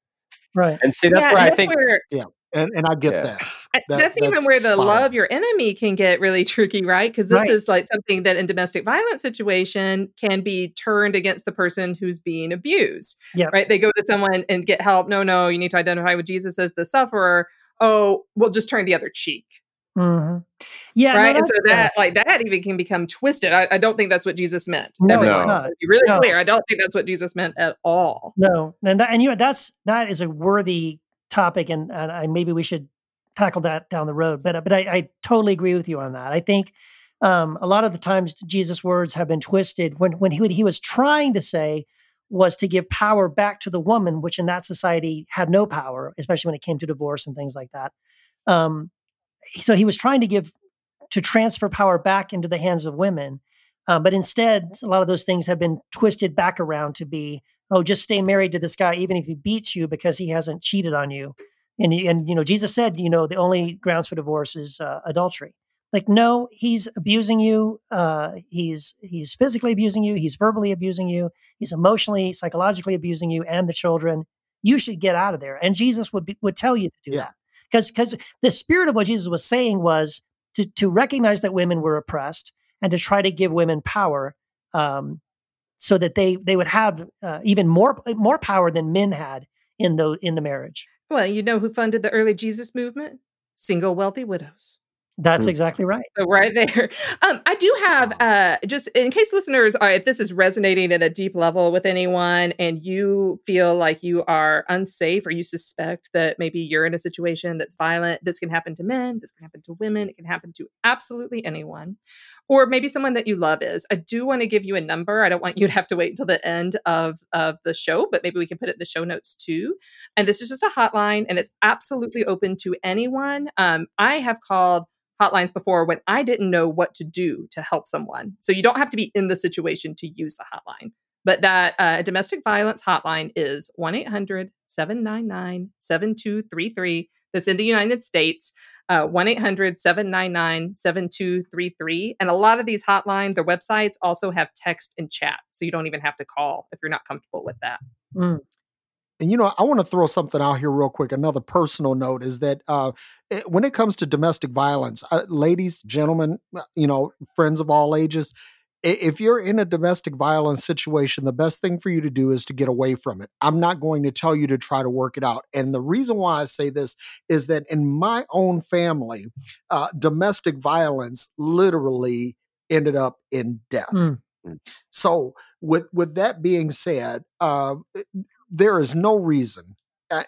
Right. And see, that's yeah, where I think. Where, yeah and and I get yeah. that. that. That's, that's even where the love your enemy can get really tricky, right? Because this right. is like something that in domestic violence situation can be turned against the person who's being abused. Yeah. Right. They go to someone and get help. No, no, you need to identify with Jesus as the sufferer. Oh, we'll just turn the other cheek. Mm-hmm. Yeah, right. No, and so that like that even can become twisted. I, I don't think that's what Jesus meant. No, it's not. Be really no. clear. I don't think that's what Jesus meant at all. No, and that, and you know that's that is a worthy topic, and, and I, maybe we should tackle that down the road. But but I, I totally agree with you on that. I think um, a lot of the times Jesus' words have been twisted when when he, he was trying to say was to give power back to the woman, which in that society had no power, especially when it came to divorce and things like that. Um, so he was trying to give to transfer power back into the hands of women. Uh, but instead, a lot of those things have been twisted back around to be oh, just stay married to this guy, even if he beats you because he hasn't cheated on you. And, and you know, Jesus said, you know, the only grounds for divorce is uh, adultery. Like, no, he's abusing you. Uh, he's he's physically abusing you. He's verbally abusing you. He's emotionally, psychologically abusing you and the children. You should get out of there. And Jesus would be, would tell you to do yeah. that because because the spirit of what Jesus was saying was to to recognize that women were oppressed and to try to give women power um, so that they they would have uh, even more more power than men had in the in the marriage. Well, you know who funded the early Jesus movement? Single wealthy widows. That's exactly right. So right there. Um, I do have uh, just in case listeners are if this is resonating at a deep level with anyone and you feel like you are unsafe or you suspect that maybe you're in a situation that's violent, this can happen to men, this can happen to women, it can happen to absolutely anyone or maybe someone that you love is. I do want to give you a number. I don't want you to have to wait until the end of, of the show, but maybe we can put it in the show notes too. And this is just a hotline and it's absolutely open to anyone. Um, I have called hotlines before when I didn't know what to do to help someone. So you don't have to be in the situation to use the hotline. But that uh, domestic violence hotline is 1 800 799 7233. That's in the United States. Uh, 1 800 799 7233. And a lot of these hotlines, their websites also have text and chat. So you don't even have to call if you're not comfortable with that. Mm. And you know, I want to throw something out here real quick. Another personal note is that uh, it, when it comes to domestic violence, uh, ladies, gentlemen, uh, you know, friends of all ages, if you're in a domestic violence situation, the best thing for you to do is to get away from it. I'm not going to tell you to try to work it out. And the reason why I say this is that in my own family, uh, domestic violence literally ended up in death. Mm. So, with with that being said, uh, there is no reason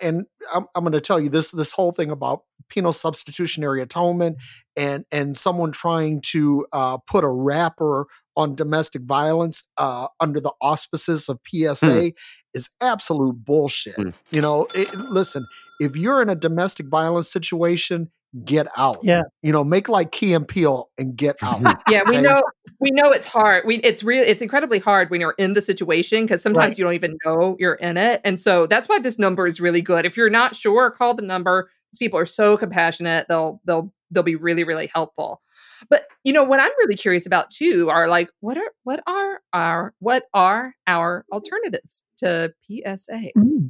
and I'm, I'm going to tell you this this whole thing about penal substitutionary atonement and and someone trying to uh, put a wrapper on domestic violence uh, under the auspices of PSA is absolute bullshit. Hmm. You know, it, listen, if you're in a domestic violence situation, get out. Yeah. You know, make like Key and Peele and get out. yeah we know we know it's hard we it's real it's incredibly hard when you're in the situation because sometimes Right. you don't even know you're in it and so that's why this number is really good if you're not sure call the number these people are so compassionate they'll they'll they'll be really really helpful but you know what i'm really curious about too are like what are what are our what are our alternatives to psa Mm.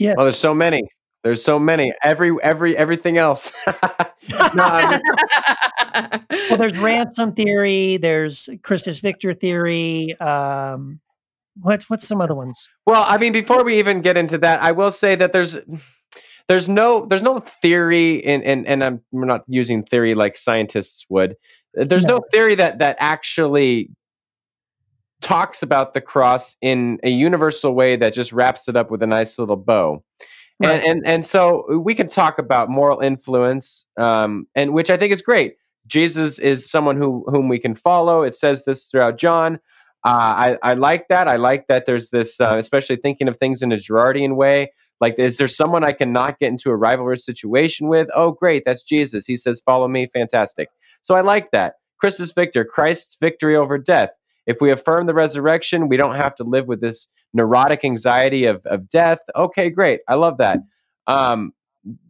Well, there's so many. There's so many. Every every everything else. no, Well, there's ransom theory. There's Christus Victor theory. Um, what's what's some other ones? Well, I mean, before we even get into that, I will say that there's there's no there's no theory in and and I'm we're not using theory like scientists would. There's no, No. theory that that actually talks about the cross in a universal way that just wraps it up with a nice little bow. Right. And, and and so we can talk about moral influence, um, and which I think is great. Jesus is someone who whom we can follow. It says this throughout John. Uh, I, I like that. I like that there's this, uh, especially thinking of things in a Girardian way. Like, is there someone I can not get into a rivalry situation with? Oh, great, that's Jesus. He says, "Follow me." Fantastic. So I like that. Christus Victor, Christ's victory over death. If we affirm the resurrection, we don't have to live with this neurotic anxiety of, of death. Okay, great. I love that. Um,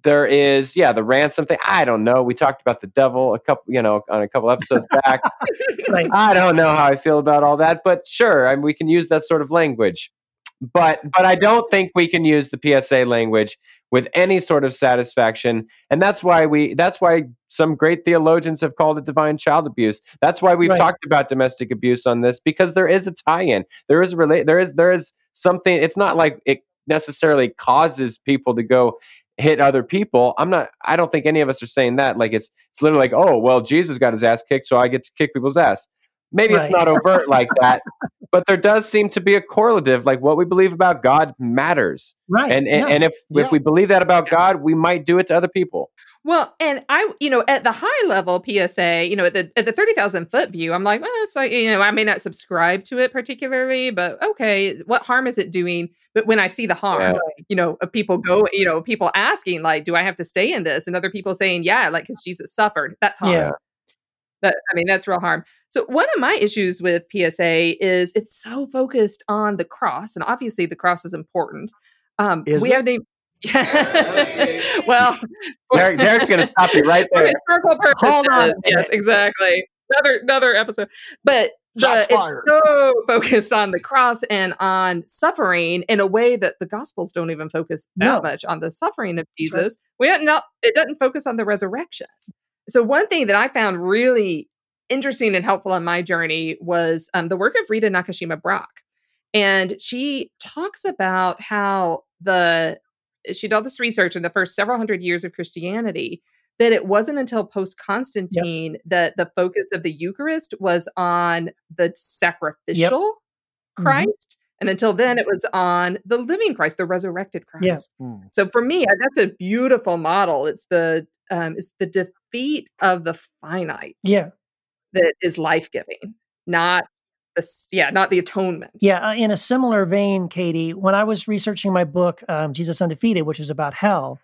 there is, yeah, the ransom thing. I don't know. We talked about the devil a couple, you know, on a couple episodes back. Right. I don't know how I feel about all that, but sure, I mean, we can use that sort of language. But but I don't think we can use the PSA language with any sort of satisfaction, and that's why we that's why some great theologians have called it divine child abuse. That's why we've Right. talked about domestic abuse on this because there is a tie-in. There is a relate. There is there is something. It's not like it necessarily causes people to go hit other people. I'm not. I don't think any of us are saying that. Like it's it's literally like, oh well, Jesus got his ass kicked, so I get to kick people's ass. Maybe it's not overt like that, but there does seem to be a correlative. Like what we believe about God matters, Right. and and, yeah. and if Yeah. if we believe that about God, we might do it to other people. Well, and I, you know, at the high level PSA, you know, at the at the thirty thousand foot view, I'm like, well, it's like, you know, I may not subscribe to it particularly, but okay, what harm is it doing? But when I see the harm, Yeah. you know, of people go, mm-hmm. you know, people asking like, do I have to stay in this? And other people saying, yeah, like because Jesus suffered. That's harm. Yeah. That I mean, that's real harm. So one of my issues with PSA is it's so focused on the cross, and obviously the cross is important. Um, Is we it? have named. well, Derek, Derek's going to stop you right for there. historical purposes. Hold on Yes, exactly. Another another episode. But the, it's so focused on the cross and on suffering in a way that the gospels don't even focus that No. much on the suffering of That's right. Jesus. We don't it doesn't focus on the resurrection. So one thing that I found really interesting and helpful on my journey was um, the work of Rita Nakashima Brock. And she talks about how the she did all this research in the first several hundred years of Christianity that it wasn't until post Constantine that the focus of the Eucharist was on the sacrificial Mhm. Christ. And until then, it was on the living Christ, the resurrected Christ. Yeah. Hmm. So for me, that's a beautiful model. It's the um, it's the defeat of the finite yeah. that is life giving, not this. Yeah, not the atonement. Yeah, uh, in a similar vein, Katie, when I was researching my book, um, Jesus Undefeated, which is about hell,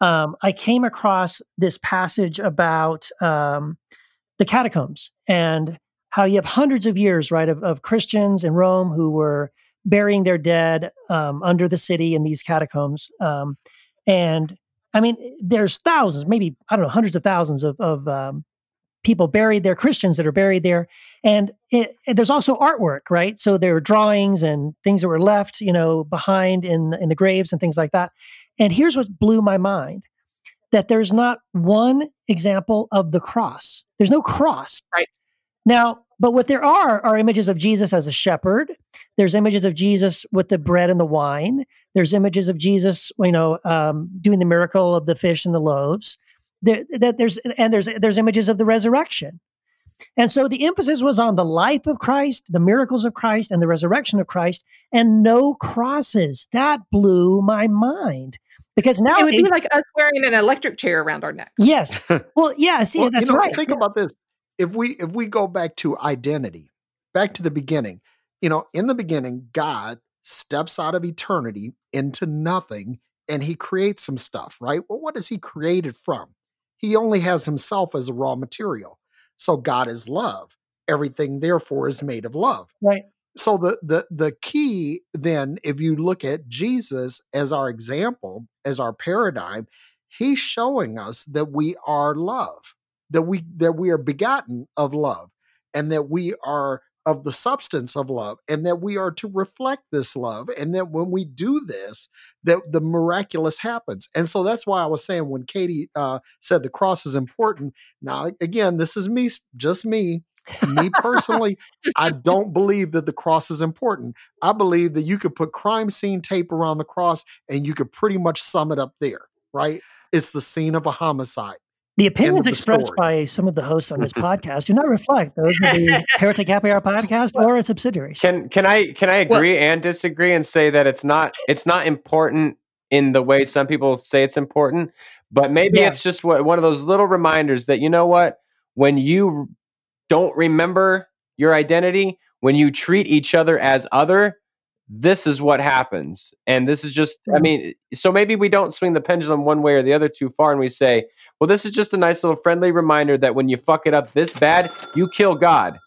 um, I came across this passage about um, the catacombs and how you have hundreds of years, right, of, of Christians in Rome who were burying their dead um, under the city in these catacombs. Um, and I mean, there's thousands, maybe, I don't know, hundreds of thousands of, of um, people buried there, Christians that are buried there. And it, it- there's also artwork, right? So there are drawings and things that were left, you know, behind in in the graves and things like that. And here's what blew my mind: that there's not one example of the cross. There's no cross. Right. Now, but what there are are images of Jesus as a shepherd. There's images of Jesus with the bread and the wine. There's images of Jesus, you know, um, doing the miracle of the fish and the loaves. There, that there's and there's there's images of the resurrection. And so the emphasis was on the life of Christ, the miracles of Christ, and the resurrection of Christ, and no crosses. That blew my mind. because now it would it- be like us wearing an electric chair around our necks. yes. Well, yeah. See, Well, that's you know, right. Think about this. If we if we go back to identity, back to the beginning, you know, in the beginning, God steps out of eternity into nothing and he creates some stuff, right? Well, what is he created from? He only has himself as a raw material. So God is love. Everything therefore is made of love. Right. So the the the key then, if you look at Jesus as our example, as our paradigm, he's showing us that we are love, that we that we are begotten of love, and that we are of the substance of love, and that we are to reflect this love, and that when we do this, that the miraculous happens. And so that's why I was saying when Katie uh, said the cross is important. Now, again, this is me, just me, me personally. I don't believe that the cross is important. I believe that you could put crime scene tape around the cross and you could pretty much sum it up there, right? It's the scene of a homicide. The opinions the expressed story. by some of the hosts on this podcast do not reflect those of the Heretic Happy Hour podcast or its subsidiaries. Can can I can I Well- agree and disagree and say that it's not it's not important in the way some people say it's important, but maybe Yeah. it's just what, one of those little reminders that you know what when you don't remember your identity, when you treat each other as other, this is what happens. And this is just I mean, so maybe we don't swing the pendulum one way or the other too far and we say, well this is just a nice little friendly reminder that when you fuck it up this bad, you kill God.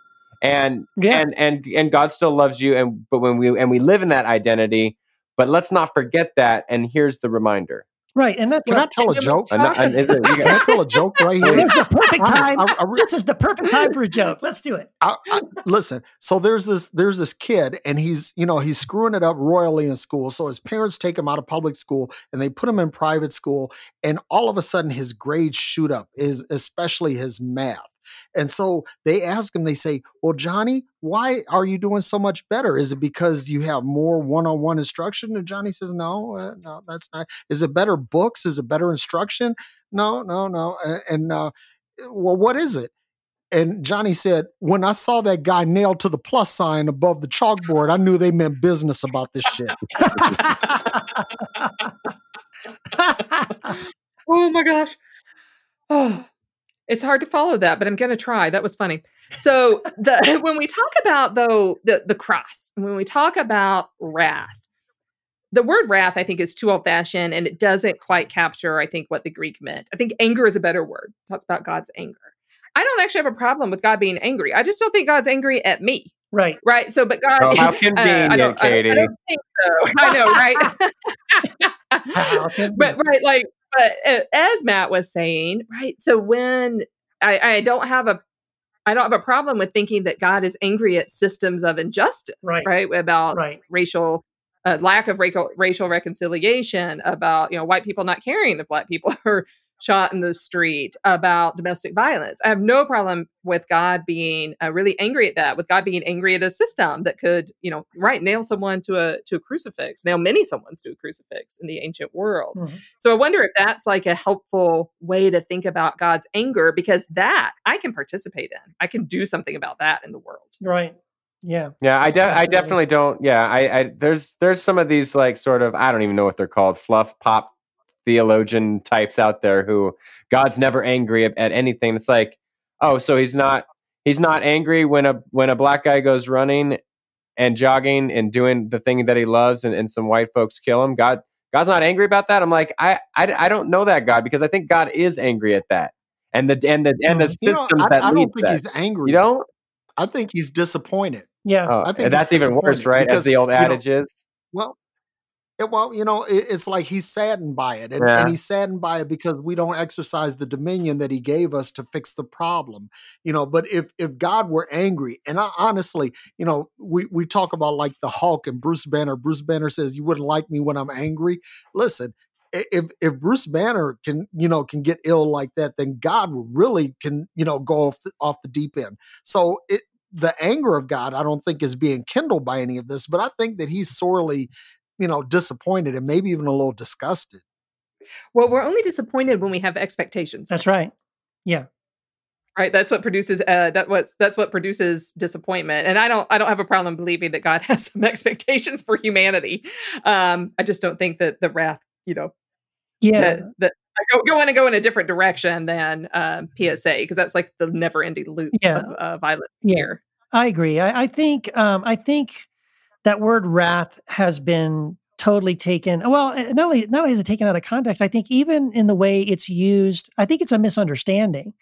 And Yeah. and and and God still loves you and but when we and we live in that identity but let's not forget that and here's the reminder Right. And that's Can I tell a joke? we And- and is it- you Can I tell a joke right here? Here's the perfect time. I- I re- This is the perfect time for a joke. Let's do it. I, I, listen, so there's this there's this kid, and he's you know he's screwing it up royally in school. So his parents take him out of public school and they put him in private school, and all of a sudden his grades shoot up, is especially his math. And so they ask him, they say, "Well, Johnny, why are you doing so much better? Is it because you have more one-on-one instruction?" And Johnny says, "No, uh, no, that's not. Is it better books? Is it better instruction? No, no, no. And uh, well, what is it?" And Johnny said, When I saw that guy nailed to the plus sign above the chalkboard, I knew they meant business about this shit. Oh my gosh. Oh, it's hard to follow that, but I'm going to try. That was funny. So the when we talk about though the the cross, when we talk about wrath, the word wrath I think is too old fashioned and it doesn't quite capture I think what the Greek meant. I think anger is a better word. It talks about God's anger. I don't actually have a problem with God being angry. I just don't think God's angry at me. right. Right. So, but God, Oh, how uh, I convenient, don't, I I Katie. don't think so. I know, right? How but right, like, but uh, as Matt was saying, right. So when I, I don't have a, I don't have a problem with thinking that God is angry at systems of injustice, Right. right? About right. racial uh, lack of racial racial reconciliation, about you know white people not caring if black people are shot in the street, about domestic violence. I have no problem with God being uh, really angry at that, with God being angry at a system that could you know right nail someone to a to a crucifix, nail many someone's to a crucifix in the ancient world. Mhm. So I wonder if that's like a helpful way to think about God's anger because that I can participate in. I can do something about that in the world. Right. Yeah. Yeah, I, de- I definitely don't. Yeah, I, I there's there's some of these like sort of I don't even know what they're called fluff pop theologian types out there who God's never angry at, at anything. It's like, oh, so he's not he's not angry when a when a black guy goes running and jogging and doing the thing that he loves and, and some white folks kill him. God God's not angry about that. I'm like, I, I I don't know that God because I think God is angry at that. And the and the and the Mhm. You know, systems I, that I don't to think that. he's angry. You don't? I think he's disappointed. Yeah. Oh, I think that's even worse, right? because, As the old you know, adage is. Well, it, well, you know, it, it's like he's saddened by it, and, Yeah. and he's saddened by it because we don't exercise the dominion that he gave us to fix the problem. You know, but if if God were angry, and I, honestly, you know, we we talk about like the Hulk and Bruce Banner. Bruce Banner says, "You wouldn't like me when I'm angry." Listen. If if Bruce Banner can you know can get ill like that, then God really can you know go off the, off the deep end. So it the anger of God, I don't think is being kindled by any of this, but I think that he's sorely, you know, disappointed and maybe even a little disgusted. Well, we're only disappointed when we have expectations. That's right. Yeah. right. That's what produces uh, that what's that's what produces disappointment. And I don't I don't have a problem believing that God has some expectations for humanity. Um, I just don't think that the wrath, you know, Yeah. that, that I go, want to go in a different direction than um, PSA because that's like the never-ending loop Yeah. of uh, violent Yeah. fear. I agree. I, I think um, I think that word wrath has been totally taken. Well, eh, not only not only is it taken out of context, I think even in the way it's used, I think it's a misunderstanding.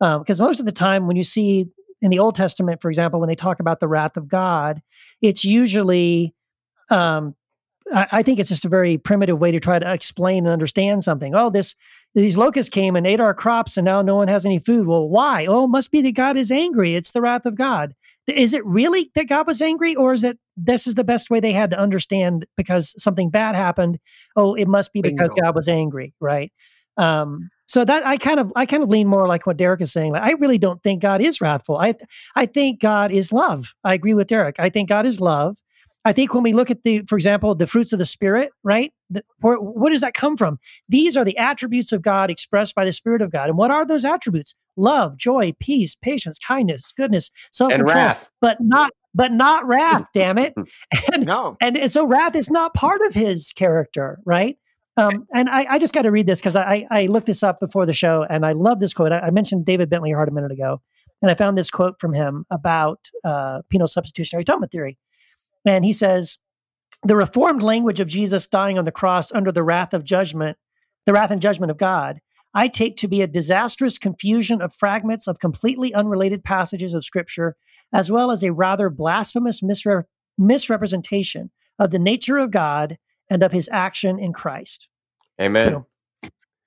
Because most of the time, when you see in the Old Testament, for example, when they talk about the wrath of God, it's usually um, I, I think it's just a very primitive way to try to explain and understand something. Oh, this these locusts came and ate our crops, and now no one has any food. Well, why? Oh, it must be that God is angry. It's the wrath of God. Is it really that God was angry, or is it this is the best way they had to understand because something bad happened? Oh, it must be because Bingo. God was angry, right? Um, so that I kind of I kind of lean more like what Derek is saying. Like I really don't think God is wrathful. I I think God is love. I agree with Derek. I think God is love. I think when we look at the, for example, the fruits of the Spirit, right? The, where, where does that come from? These are the attributes of God expressed by the Spirit of God. And what are those attributes? Love, joy, peace, patience, kindness, goodness, self control, wrath. but not, but not wrath. damn it! And No. and, and so wrath is not part of his character, right? Um, and I, I just got to read this because I, I looked this up before the show, and I love this quote. I, I mentioned David Bentley Hart a minute ago, and I found this quote from him about uh, penal substitutionary atonement theory. And he says, "The reformed language of Jesus dying on the cross under the wrath of judgment, the wrath and judgment of God, I take to be a disastrous confusion of fragments of completely unrelated passages of Scripture, as well as a rather blasphemous misre- misrepresentation of the nature of God and of His action in Christ." Amen. Boom.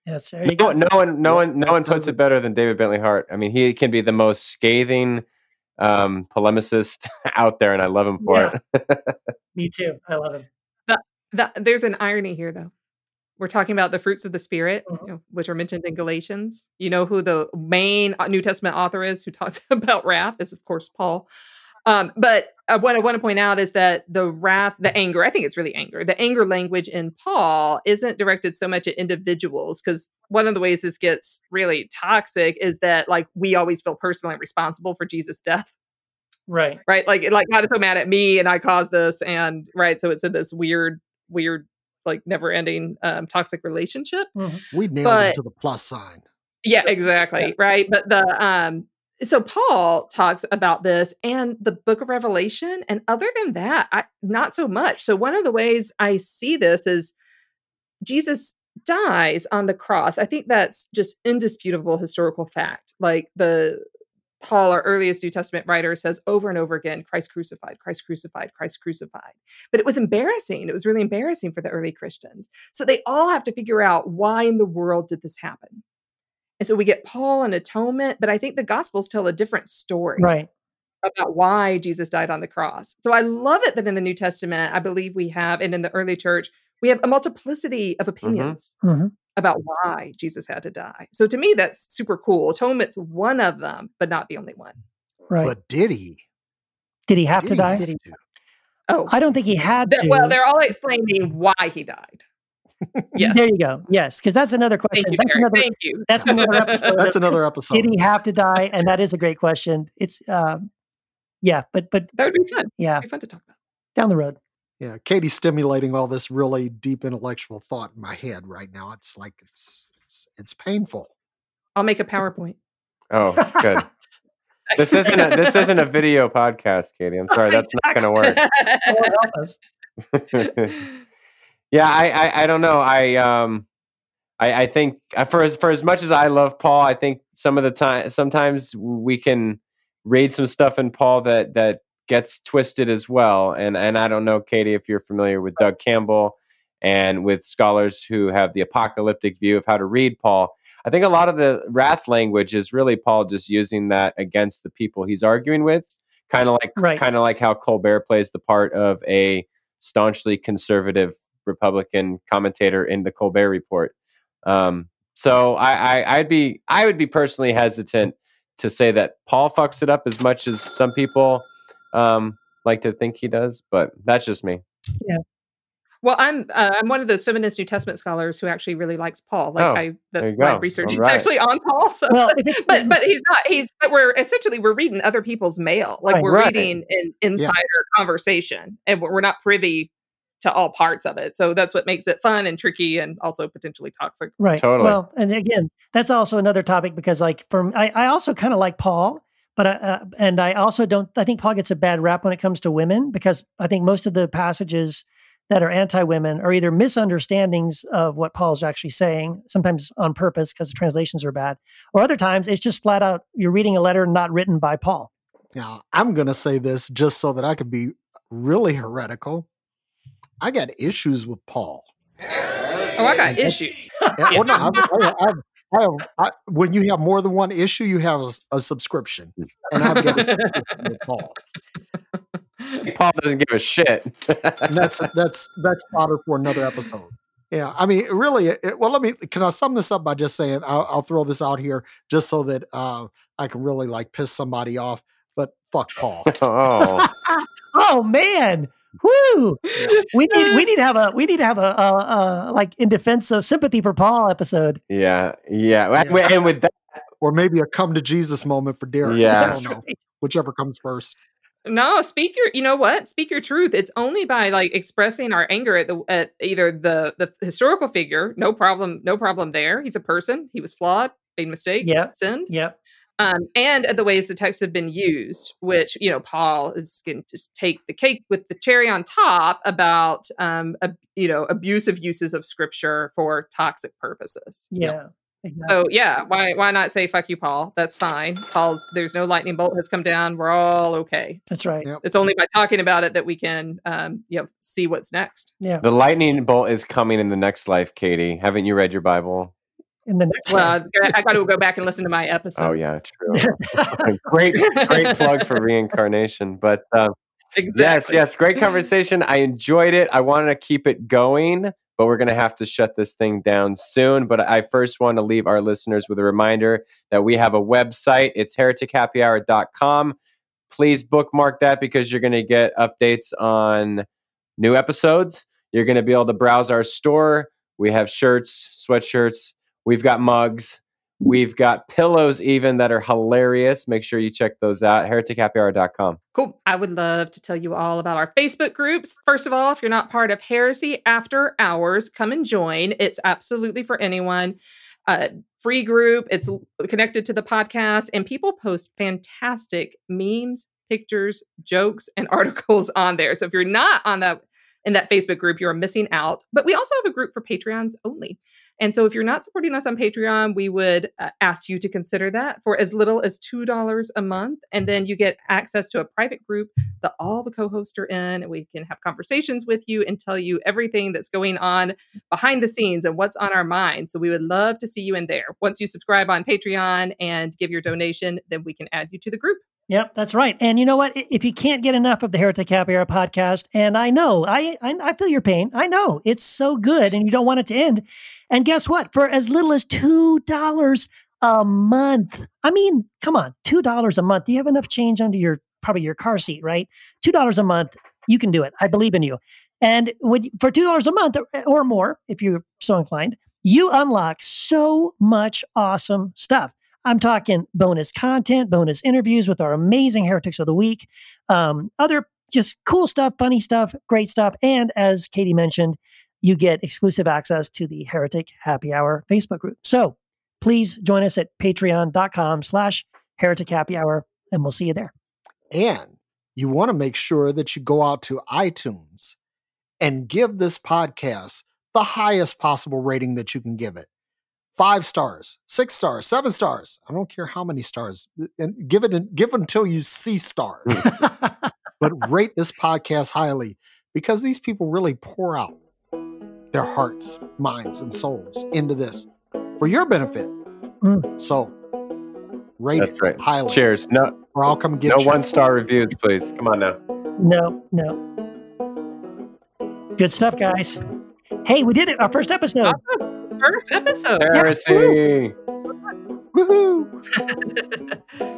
Yes, there No, go. no one, no Yeah, one, no one puts like- it better than David Bentley Hart. I mean, he can be the most scathing um, polemicist out there, and I love him for Yeah. it. Me too. I love him. That, there's an irony here, though. We're talking about the fruits of the Spirit, Mhm. you know, which are mentioned in Galatians. You know who the main uh, New Testament author is who talks about wrath is, of course, Paul. Um, but uh, what I want to point out is that the wrath, the anger, I think it's really anger. The anger language in Paul isn't directed so much at individuals because one of the ways this gets really toxic is that like we always feel personally responsible for Jesus' death Right. right? Like like God is so mad at me and I caused this, and right. So it's in this weird, weird, like never ending um, toxic relationship. We nailed But- it to the plus sign. Yeah, exactly. Right. But the um so Paul talks about this and the book of Revelation. And other than that, I not so much. So one of the ways I see this is Jesus dies on the cross. I think that's just indisputable historical fact. Like the Paul, our earliest New Testament writer, says over and over again Christ crucified, Christ crucified, Christ crucified. But it was embarrassing. It was really embarrassing for the early Christians. So they all have to figure out why in the world did this happen? And so we get Paul and atonement, but I think the Gospels tell a different story Right. about why Jesus died on the cross. So I love it that in the New Testament, I believe we have, and in the early church, we have a multiplicity of opinions Mhm. About why Jesus had to die. So to me, that's super cool. Atonement's one of them, but not the only one. Right. But did he? Did he have Did to he die? have Did he- to? Oh, I don't think he had th- to. well, they're all explaining why he died. Yes. There you go. Yes, because that's another question. Thank you, that's another, Thank you. that's another episode. That's another episode. Did he have to die? And that is a great question. It's um, yeah, but but that would be fun. yeah, It'd be fun to talk about. down the road. Yeah, Katie's stimulating all this really deep intellectual thought in my head right now. It's like it's it's it's painful. I'll make a PowerPoint. Oh, good. This isn't a, this isn't a video podcast, Katie. I'm sorry, that's not going to work. Lord help us. yeah, I, I I don't know. I um I I think uh, for as for as much as I love Paul, I think some of the time sometimes we can read some stuff in Paul that that gets twisted as well. And and I don't know, Katie, if you're familiar with Doug Campbell and with scholars who have the apocalyptic view of how to read Paul. I think a lot of the wrath language is really Paul just using that against the people he's arguing with, kind of like Right. kind of like how Colbert plays the part of a staunchly conservative Republican commentator in the Colbert Report. Um, so I, I I'd be I would be personally hesitant to say that Paul fucks it up as much as some people um, like to think he does, but that's just me. Yeah. Well, I'm uh, I'm one of those feminist New Testament scholars who actually really likes Paul. Like Oh, I, that's you my go. research All is right. actually on Paul. So, Well, but but he's not. He's but we're essentially we're reading other people's mail. Like Right. we're Right. reading an insider conversation, and we're we're not privy to all parts of it. So that's what makes it fun and tricky and also potentially toxic. Right. Totally. Well, and again, that's also another topic because, like, for I, I also kind of like Paul, but I, uh, and I also don't. I think Paul gets a bad rap when it comes to women because I think most of the passages that are anti-women are either misunderstandings of what Paul's actually saying, sometimes on purpose because the translations are bad, or other times it's just flat out you're reading a letter not written by Paul. Now, I'm going to say this just so that I could be really heretical. I got issues with Paul. Oh, I got issues. Yeah, well, no, I, I, I, have, I, when you have more than one issue, you have a, a subscription, and I've got a subscription Paul. Paul doesn't give a shit. That's that's that's fodder for another episode. Yeah, I mean, really. It, well, let me. Can I sum this up by just saying I'll, I'll throw this out here just so that uh, I can really like piss somebody off. But fuck Paul. oh, Oh man. Woo! We need we need to have a we need to have a, a, a like in defense of sympathy for Paul episode. yeah, yeah. And Yeah. with- And with that, or maybe a come to Jesus moment for Derek. Yeah. I don't know. right. Whichever comes first. No, speak your. You know what? Speak your truth. It's only by like expressing our anger at the at either the the historical figure. No problem. No problem there. He's a person. He was flawed, made mistakes, Yep. sinned. Yep. Um, and at the ways the texts have been used, which you know Paul is going to just take the cake with the cherry on top about um, ab- you know abusive uses of scripture for toxic purposes. Yeah. Exactly. So yeah, why why not say fuck you, Paul? That's fine. Paul's there's no lightning bolt has come down. We're all okay. That's right. Yep. It's only by talking about it that we can um you know see what's next. Yeah. the lightning bolt is coming in the next life, Katie. Haven't you read your Bible? In the next Well, I got to go back and listen to my episode. Oh yeah, true. great, great plug for reincarnation. But um, yes, exactly. yes, great conversation. I enjoyed it. I wanted to keep it going, but we're going to have to shut this thing down soon. But I first want to leave our listeners with a reminder that we have a website. It's heretichappyhour.com. Please bookmark that because you're going to get updates on new episodes. You're going to be able to browse our store. We have shirts, sweatshirts, we've got mugs. We've got pillows even that are hilarious. Make sure you check those out. heretichappyhour.com. Cool. I would love to tell you all about our Facebook groups. First of all, if you're not part of Heresy After Hours, come and join. It's absolutely for anyone. Uh, free group. It's connected to the podcast, and people post fantastic memes, pictures, jokes, and articles on there. So if you're not on that in that Facebook group, you're missing out. But we also have a group for Patreons only. And so if you're not supporting us on Patreon, we would uh, ask you to consider that for as little as $2 a month. And then you get access to a private group that all the co hosts are in. And we can have conversations with you and tell you everything that's going on behind the scenes and what's on our minds. So we would love to see you in there. Once you subscribe on Patreon and give your donation, then we can add you to the group. Yep, that's right. And you know what? If you can't get enough of the Heretic Happy podcast, and I know, I, I I feel your pain. I know it's so good, and you don't want it to end. And guess what? For as little as two dollars a month, I mean, come on, two dollars a month. Do you have enough change under your probably your car seat, right? Two dollars a month, you can do it. I believe in you. And when, for two dollars a month or more, if you're so inclined, you unlock so much awesome stuff. I'm talking bonus content, bonus interviews with our amazing heretics of the week, um, other just cool stuff, funny stuff, great stuff. And as Katie mentioned, you get exclusive access to the Heretic Happy Hour Facebook group. So please join us at patreon.com slash heretic happy hour, and we'll see you there. And you want to make sure that you go out to iTunes and give this podcast the highest possible rating that you can give it. Five stars, six stars, seven stars. I don't care how many stars. And give it give until you see stars. but rate this podcast highly because these people really pour out their hearts, minds, and souls into this for your benefit. Mm. So rate That's it right. highly. Cheers. No, Or I'll come get no you. one star reviews, please. Come on now. no, no. Good stuff, guys. Hey, we did it. Our first episode. First episode. Heresy. Woohoo!